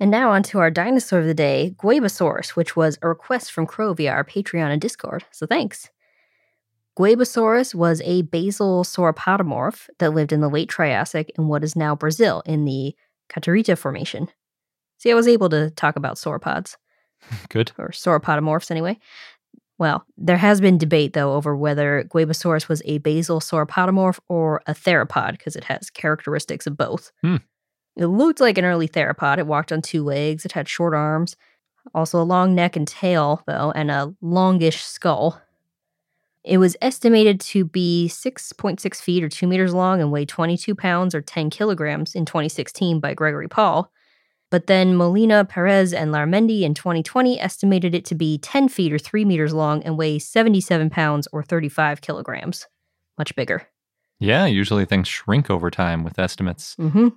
And now on to our dinosaur of the day, Guaibasaurus, which was a request from Crow via our Patreon and Discord. So thanks. Guaibasaurus was a basal sauropodomorph that lived in the late Triassic in what is now Brazil in the Caturrita Formation. See, I was able to talk about sauropods, <laughs> Good. or sauropodomorphs anyway. Well, there has been debate, though, over whether Guaibasaurus was a basal sauropodomorph or a theropod, because it has characteristics of both. Hmm. It looked like an early theropod. It walked on two legs, it had short arms, also a long neck and tail, though, and a longish skull. It was estimated to be 6.6 feet or 2 meters long and weigh 22 pounds or 10 kilograms in 2016 by Gregory Paul. But then Molina, Perez, and Larramendi in 2020 estimated it to be 10 feet or 3 meters long and weigh 77 pounds or 35 kilograms. Much bigger. Yeah, usually things shrink over time with estimates. Mm-hmm.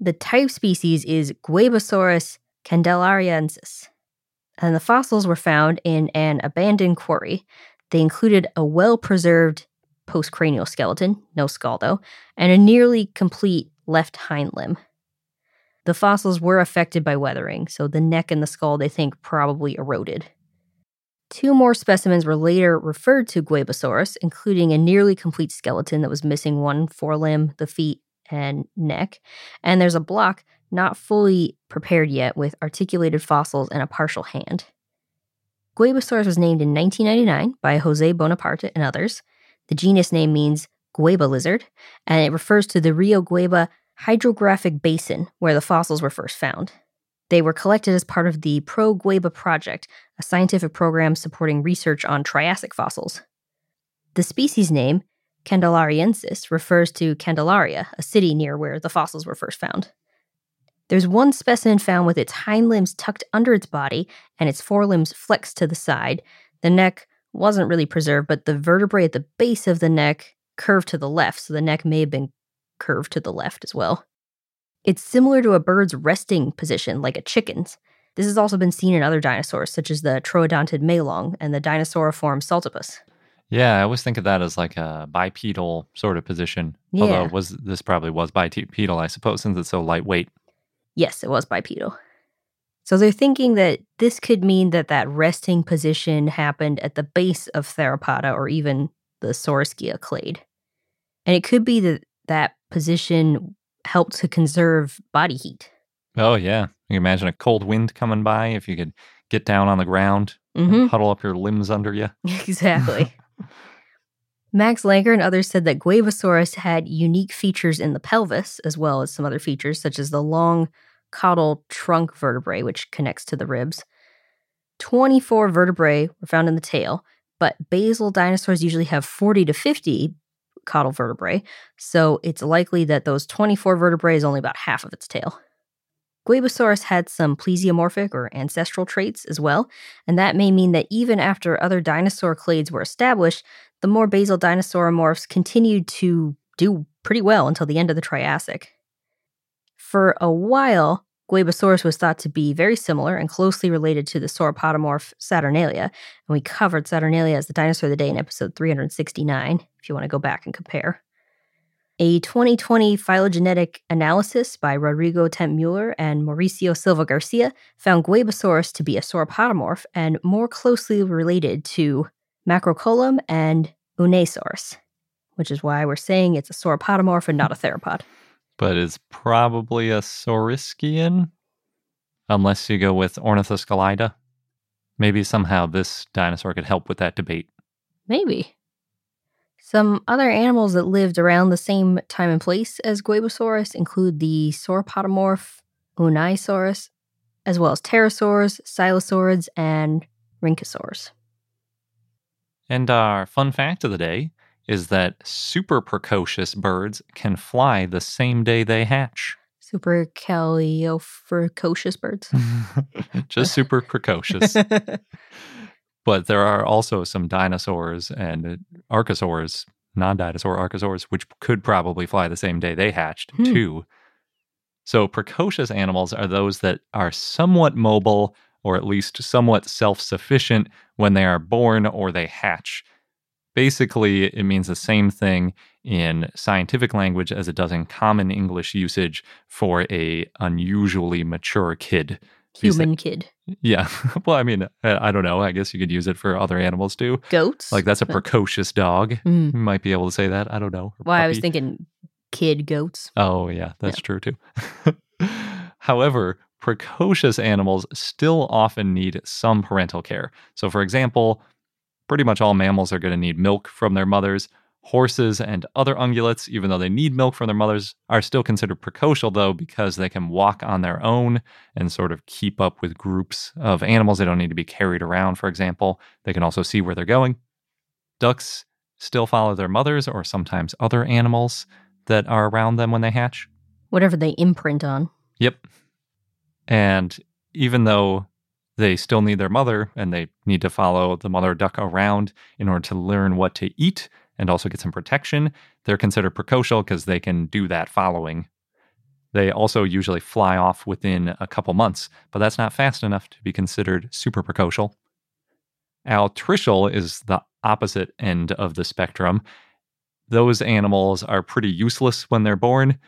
The type species is Guaibasaurus candelariensis, and the fossils were found in an abandoned quarry. They included a well preserved postcranial skeleton, no skull though, and a nearly complete left hind limb. The fossils were affected by weathering, so the neck and the skull they think probably eroded. Two more specimens were later referred to Guaibasaurus, including a nearly complete skeleton that was missing one forelimb, the feet, and neck. And there's a block not fully prepared yet with articulated fossils and a partial hand. Guaibasaurus was named in 1999 by Jose Bonaparte and others. The genus name means Guaíba lizard, and it refers to the Rio Guaíba hydrographic basin where the fossils were first found. They were collected as part of the Pro Guaíba Project, a scientific program supporting research on Triassic fossils. The species name, Candelariensis, refers to Candelaria, a city near where the fossils were first found. There's one specimen found with its hind limbs tucked under its body and its forelimbs flexed to the side. The neck wasn't really preserved, but the vertebrae at the base of the neck curved to the left, so the neck may have been curved to the left as well. It's similar to a bird's resting position, like a chicken's. This has also been seen in other dinosaurs, such as the troodontid Mei long and the dinosauriform saltopus. Yeah, I always think of that as like a bipedal sort of position. Yeah. Although was this probably was bipedal, I suppose, since it's so lightweight. Yes, it was bipedal. So they're thinking that this could mean that that resting position happened at the base of Theropoda or even the Saurischia clade. And it could be that that position helped to conserve body heat. Oh yeah, you can imagine a cold wind coming by if you could get down on the ground, Mhm. huddle up your limbs under you. <laughs> exactly. Max Langer and others said that Guaibasaurus had unique features in the pelvis, as well as some other features, such as the long caudal trunk vertebrae, which connects to the ribs. 24 vertebrae were found in the tail, but basal dinosaurs usually have 40 to 50 caudal vertebrae, so it's likely that those 24 vertebrae is only about half of its tail. Guaibasaurus had some plesiomorphic or ancestral traits as well, and that may mean that even after other dinosaur clades were established, the more basal dinosauromorphs continued to do pretty well until the end of the Triassic. For a while, Guaibasaurus was thought to be very similar and closely related to the sauropodomorph Saturnalia, and we covered Saturnalia as the dinosaur of the day in episode 369, if you want to go back and compare. A 2020 phylogenetic analysis by Rodrigo Temp Mueller and Mauricio Silva Garcia found Guaibasaurus to be a sauropodomorph and more closely related to Macrocollum and Unaysaurus, which is why we're saying it's a sauropodomorph and not a theropod. But it's probably a Saurischian, unless you go with Ornithoscelida. Maybe somehow this dinosaur could help with that debate. Maybe. Some other animals that lived around the same time and place as Guaibasaurus include the sauropodomorph Unaysaurus, as well as pterosaurs, silesaurids, and rhynchosaurs. And our fun fact of the day is that super precocious birds can fly the same day they hatch. Super precocious birds. <laughs> Just super precocious. <laughs> but there are also some dinosaurs and archosaurs, non dinosaur archosaurs, which could probably fly the same day they hatched, Hmm. too. So, precocious animals are those that are somewhat mobile or at least somewhat self sufficient when they are born or they hatch. Basically, it means the same thing in scientific language as it does in common English usage for a unusually mature kid. Human kid. yeah. <laughs> Well, I mean, I don't know. I guess you could use it for other animals too. Goats. Like that's a precocious dog. mm. You might be able to say that. I don't know. Why I was thinking kid goats. Oh, yeah, that's true too. <laughs> However, precocious animals still often need some parental care. So, for example, pretty much all mammals are going to need milk from their mothers. Horses and other ungulates, even though they need milk from their mothers, are still considered precocial, though, because they can walk on their own and sort of keep up with groups of animals. They don't need to be carried around, for example. They can also see where they're going. Ducks still follow their mothers or sometimes other animals that are around them when they hatch. Whatever they imprint on. Yep. And even though they still need their mother and they need to follow the mother duck around in order to learn what to eat and also get some protection, they're considered precocial because they can do that following. They also usually fly off within a couple months, but that's not fast enough to be considered super precocial. Altricial is the opposite end of the spectrum. Those animals are pretty useless when they're born.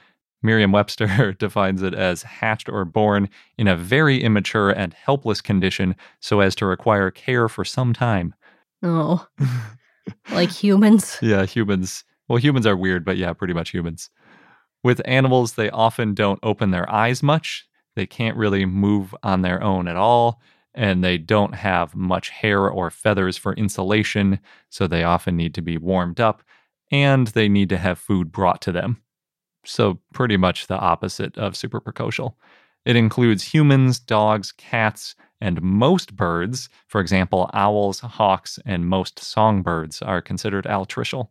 Merriam Webster <laughs> defines it as hatched or born in a very immature and helpless condition so as to require care for some time. Oh. <laughs> like humans. <laughs> Yeah, humans. Well, humans are weird, but yeah, pretty much humans. With animals, they often don't open their eyes much. They can't really move on their own at all, and they don't have much hair or feathers for insulation, so they often need to be warmed up, and they need to have food brought to them. So, pretty much the opposite of super precocial. It includes humans, dogs, cats, and most birds. For example, owls, hawks, and most songbirds are considered altricial.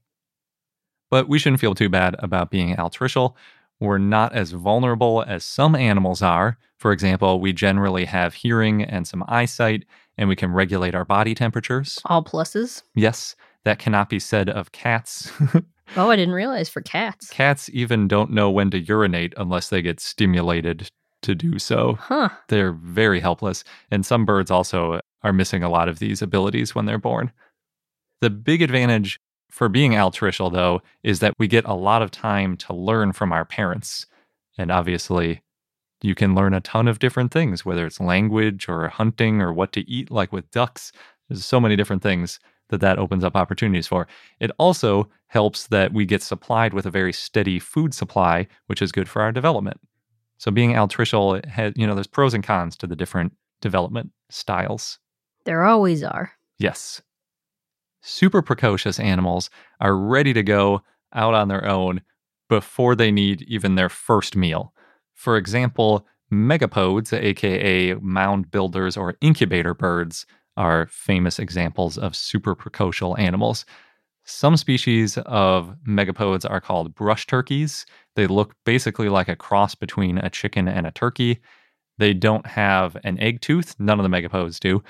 But we shouldn't feel too bad about being altricial. We're not as vulnerable as some animals are. For example, we generally have hearing and some eyesight, and we can regulate our body temperatures. All pluses. Yes, that cannot be said of cats. <laughs> Oh, I didn't realize for cats. cats even don't know when to urinate unless they get stimulated to do so. Huh. They're very helpless, and some birds also are missing a lot of these abilities when they're born. The big advantage for being altricial, though, is that we get a lot of time to learn from our parents. And obviously, you can learn a ton of different things, whether it's language or hunting or what to eat, like with ducks. There's so many different things that that opens up opportunities for. It also helps that we get supplied with a very steady food supply, which is good for our development. So being altricial it has, you know, there's pros and cons to the different development styles. There always are. Yes. Super precocious animals are ready to go out on their own before they need even their first meal. For example, megapodes, aka mound builders or incubator birds, are famous examples of super precocial animals. Some species of megapodes are called brush turkeys. They look basically like a cross between a chicken and a turkey. They don't have an egg tooth, none of the megapodes do.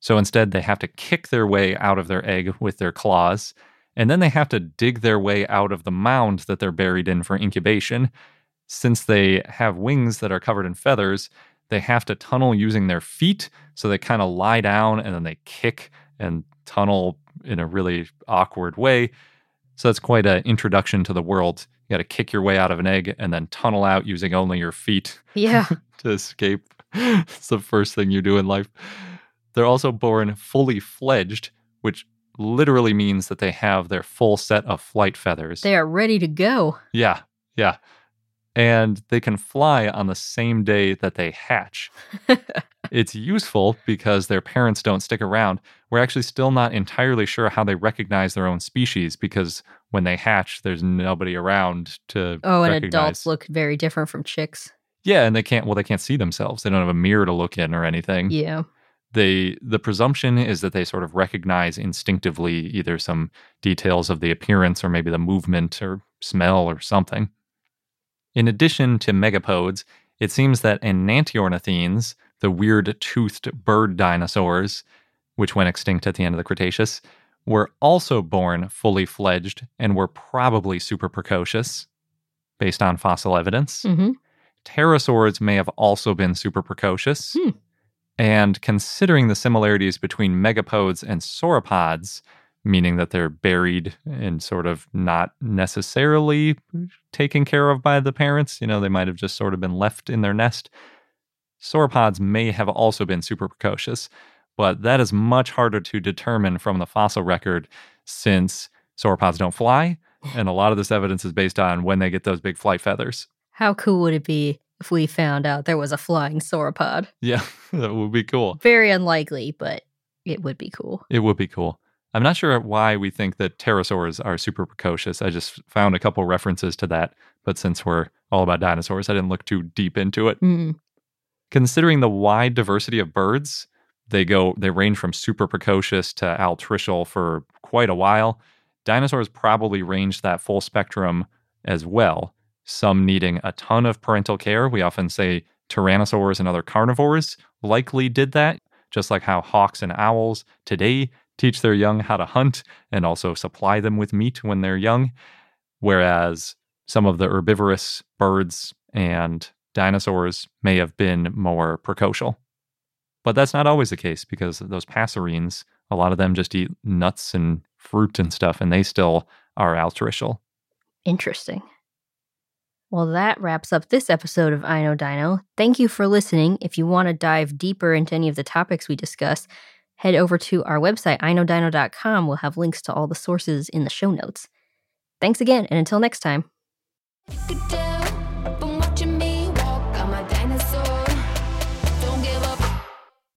So instead, they have to kick their way out of their egg with their claws, and then they have to dig their way out of the mound that they're buried in for incubation. Since they have wings that are covered in feathers, they have to tunnel using their feet. So they kind of lie down and then they kick and tunnel in a really awkward way. So that's quite an introduction to the world. You got to kick your way out of an egg and then tunnel out using only your feet Yeah. <laughs> to escape. it's the first thing you do in life. They're also born fully fledged, which literally means that they have their full set of flight feathers. They are ready to go. Yeah, yeah. And they can fly on the same day that they hatch. <laughs> it's useful because their parents don't stick around. We're actually still not entirely sure how they recognize their own species because when they hatch, there's nobody around to. Oh, and recognize. adults look very different from chicks. Yeah, and they can't. Well, they can't see themselves. They don't have a mirror to look in or anything. Yeah. They the presumption is that they sort of recognize instinctively either some details of the appearance or maybe the movement or smell or something. In addition to megapodes, it seems that enantiornithines, the weird toothed bird dinosaurs, which went extinct at the end of the Cretaceous, were also born fully fledged and were probably super precocious based on fossil evidence. hmm Pterosaurs may have also been super precocious. Hmm. And considering the similarities between megapodes and sauropods, meaning that they're buried and sort of not necessarily taken care of by the parents, you know, they might have just sort of been left in their nest. Sauropods may have also been super precocious, but that is much harder to determine from the fossil record since sauropods don't fly. And a lot of this evidence is based on when they get those big flight feathers. How cool would it be if we found out there was a flying sauropod? Yeah, <laughs> that would be cool. Very unlikely, but it would be cool. It would be cool. I'm not sure why we think that pterosaurs are super precocious. I just found a couple references to that, but since we're all about dinosaurs, I didn't look too deep into it. Mm. Considering the wide diversity of birds, they go they range from super precocious to altricial for quite a while. Dinosaurs probably ranged that full spectrum as well. Some needing a ton of parental care. We often say tyrannosaurs and other carnivores likely did that, just like how hawks and owls today teach their young how to hunt and also supply them with meat when they're young. Whereas some of the herbivorous birds and dinosaurs may have been more precocial. But that's not always the case because those passerines, a lot of them just eat nuts and fruit and stuff, and they still are altricial. Interesting. Well, that wraps up this episode of I Know Dino. Thank you for listening. If you want to dive deeper into any of the topics we discuss, head over to our website, iknowdino.com. We'll have links to all the sources in the show notes. Thanks again, and until next time.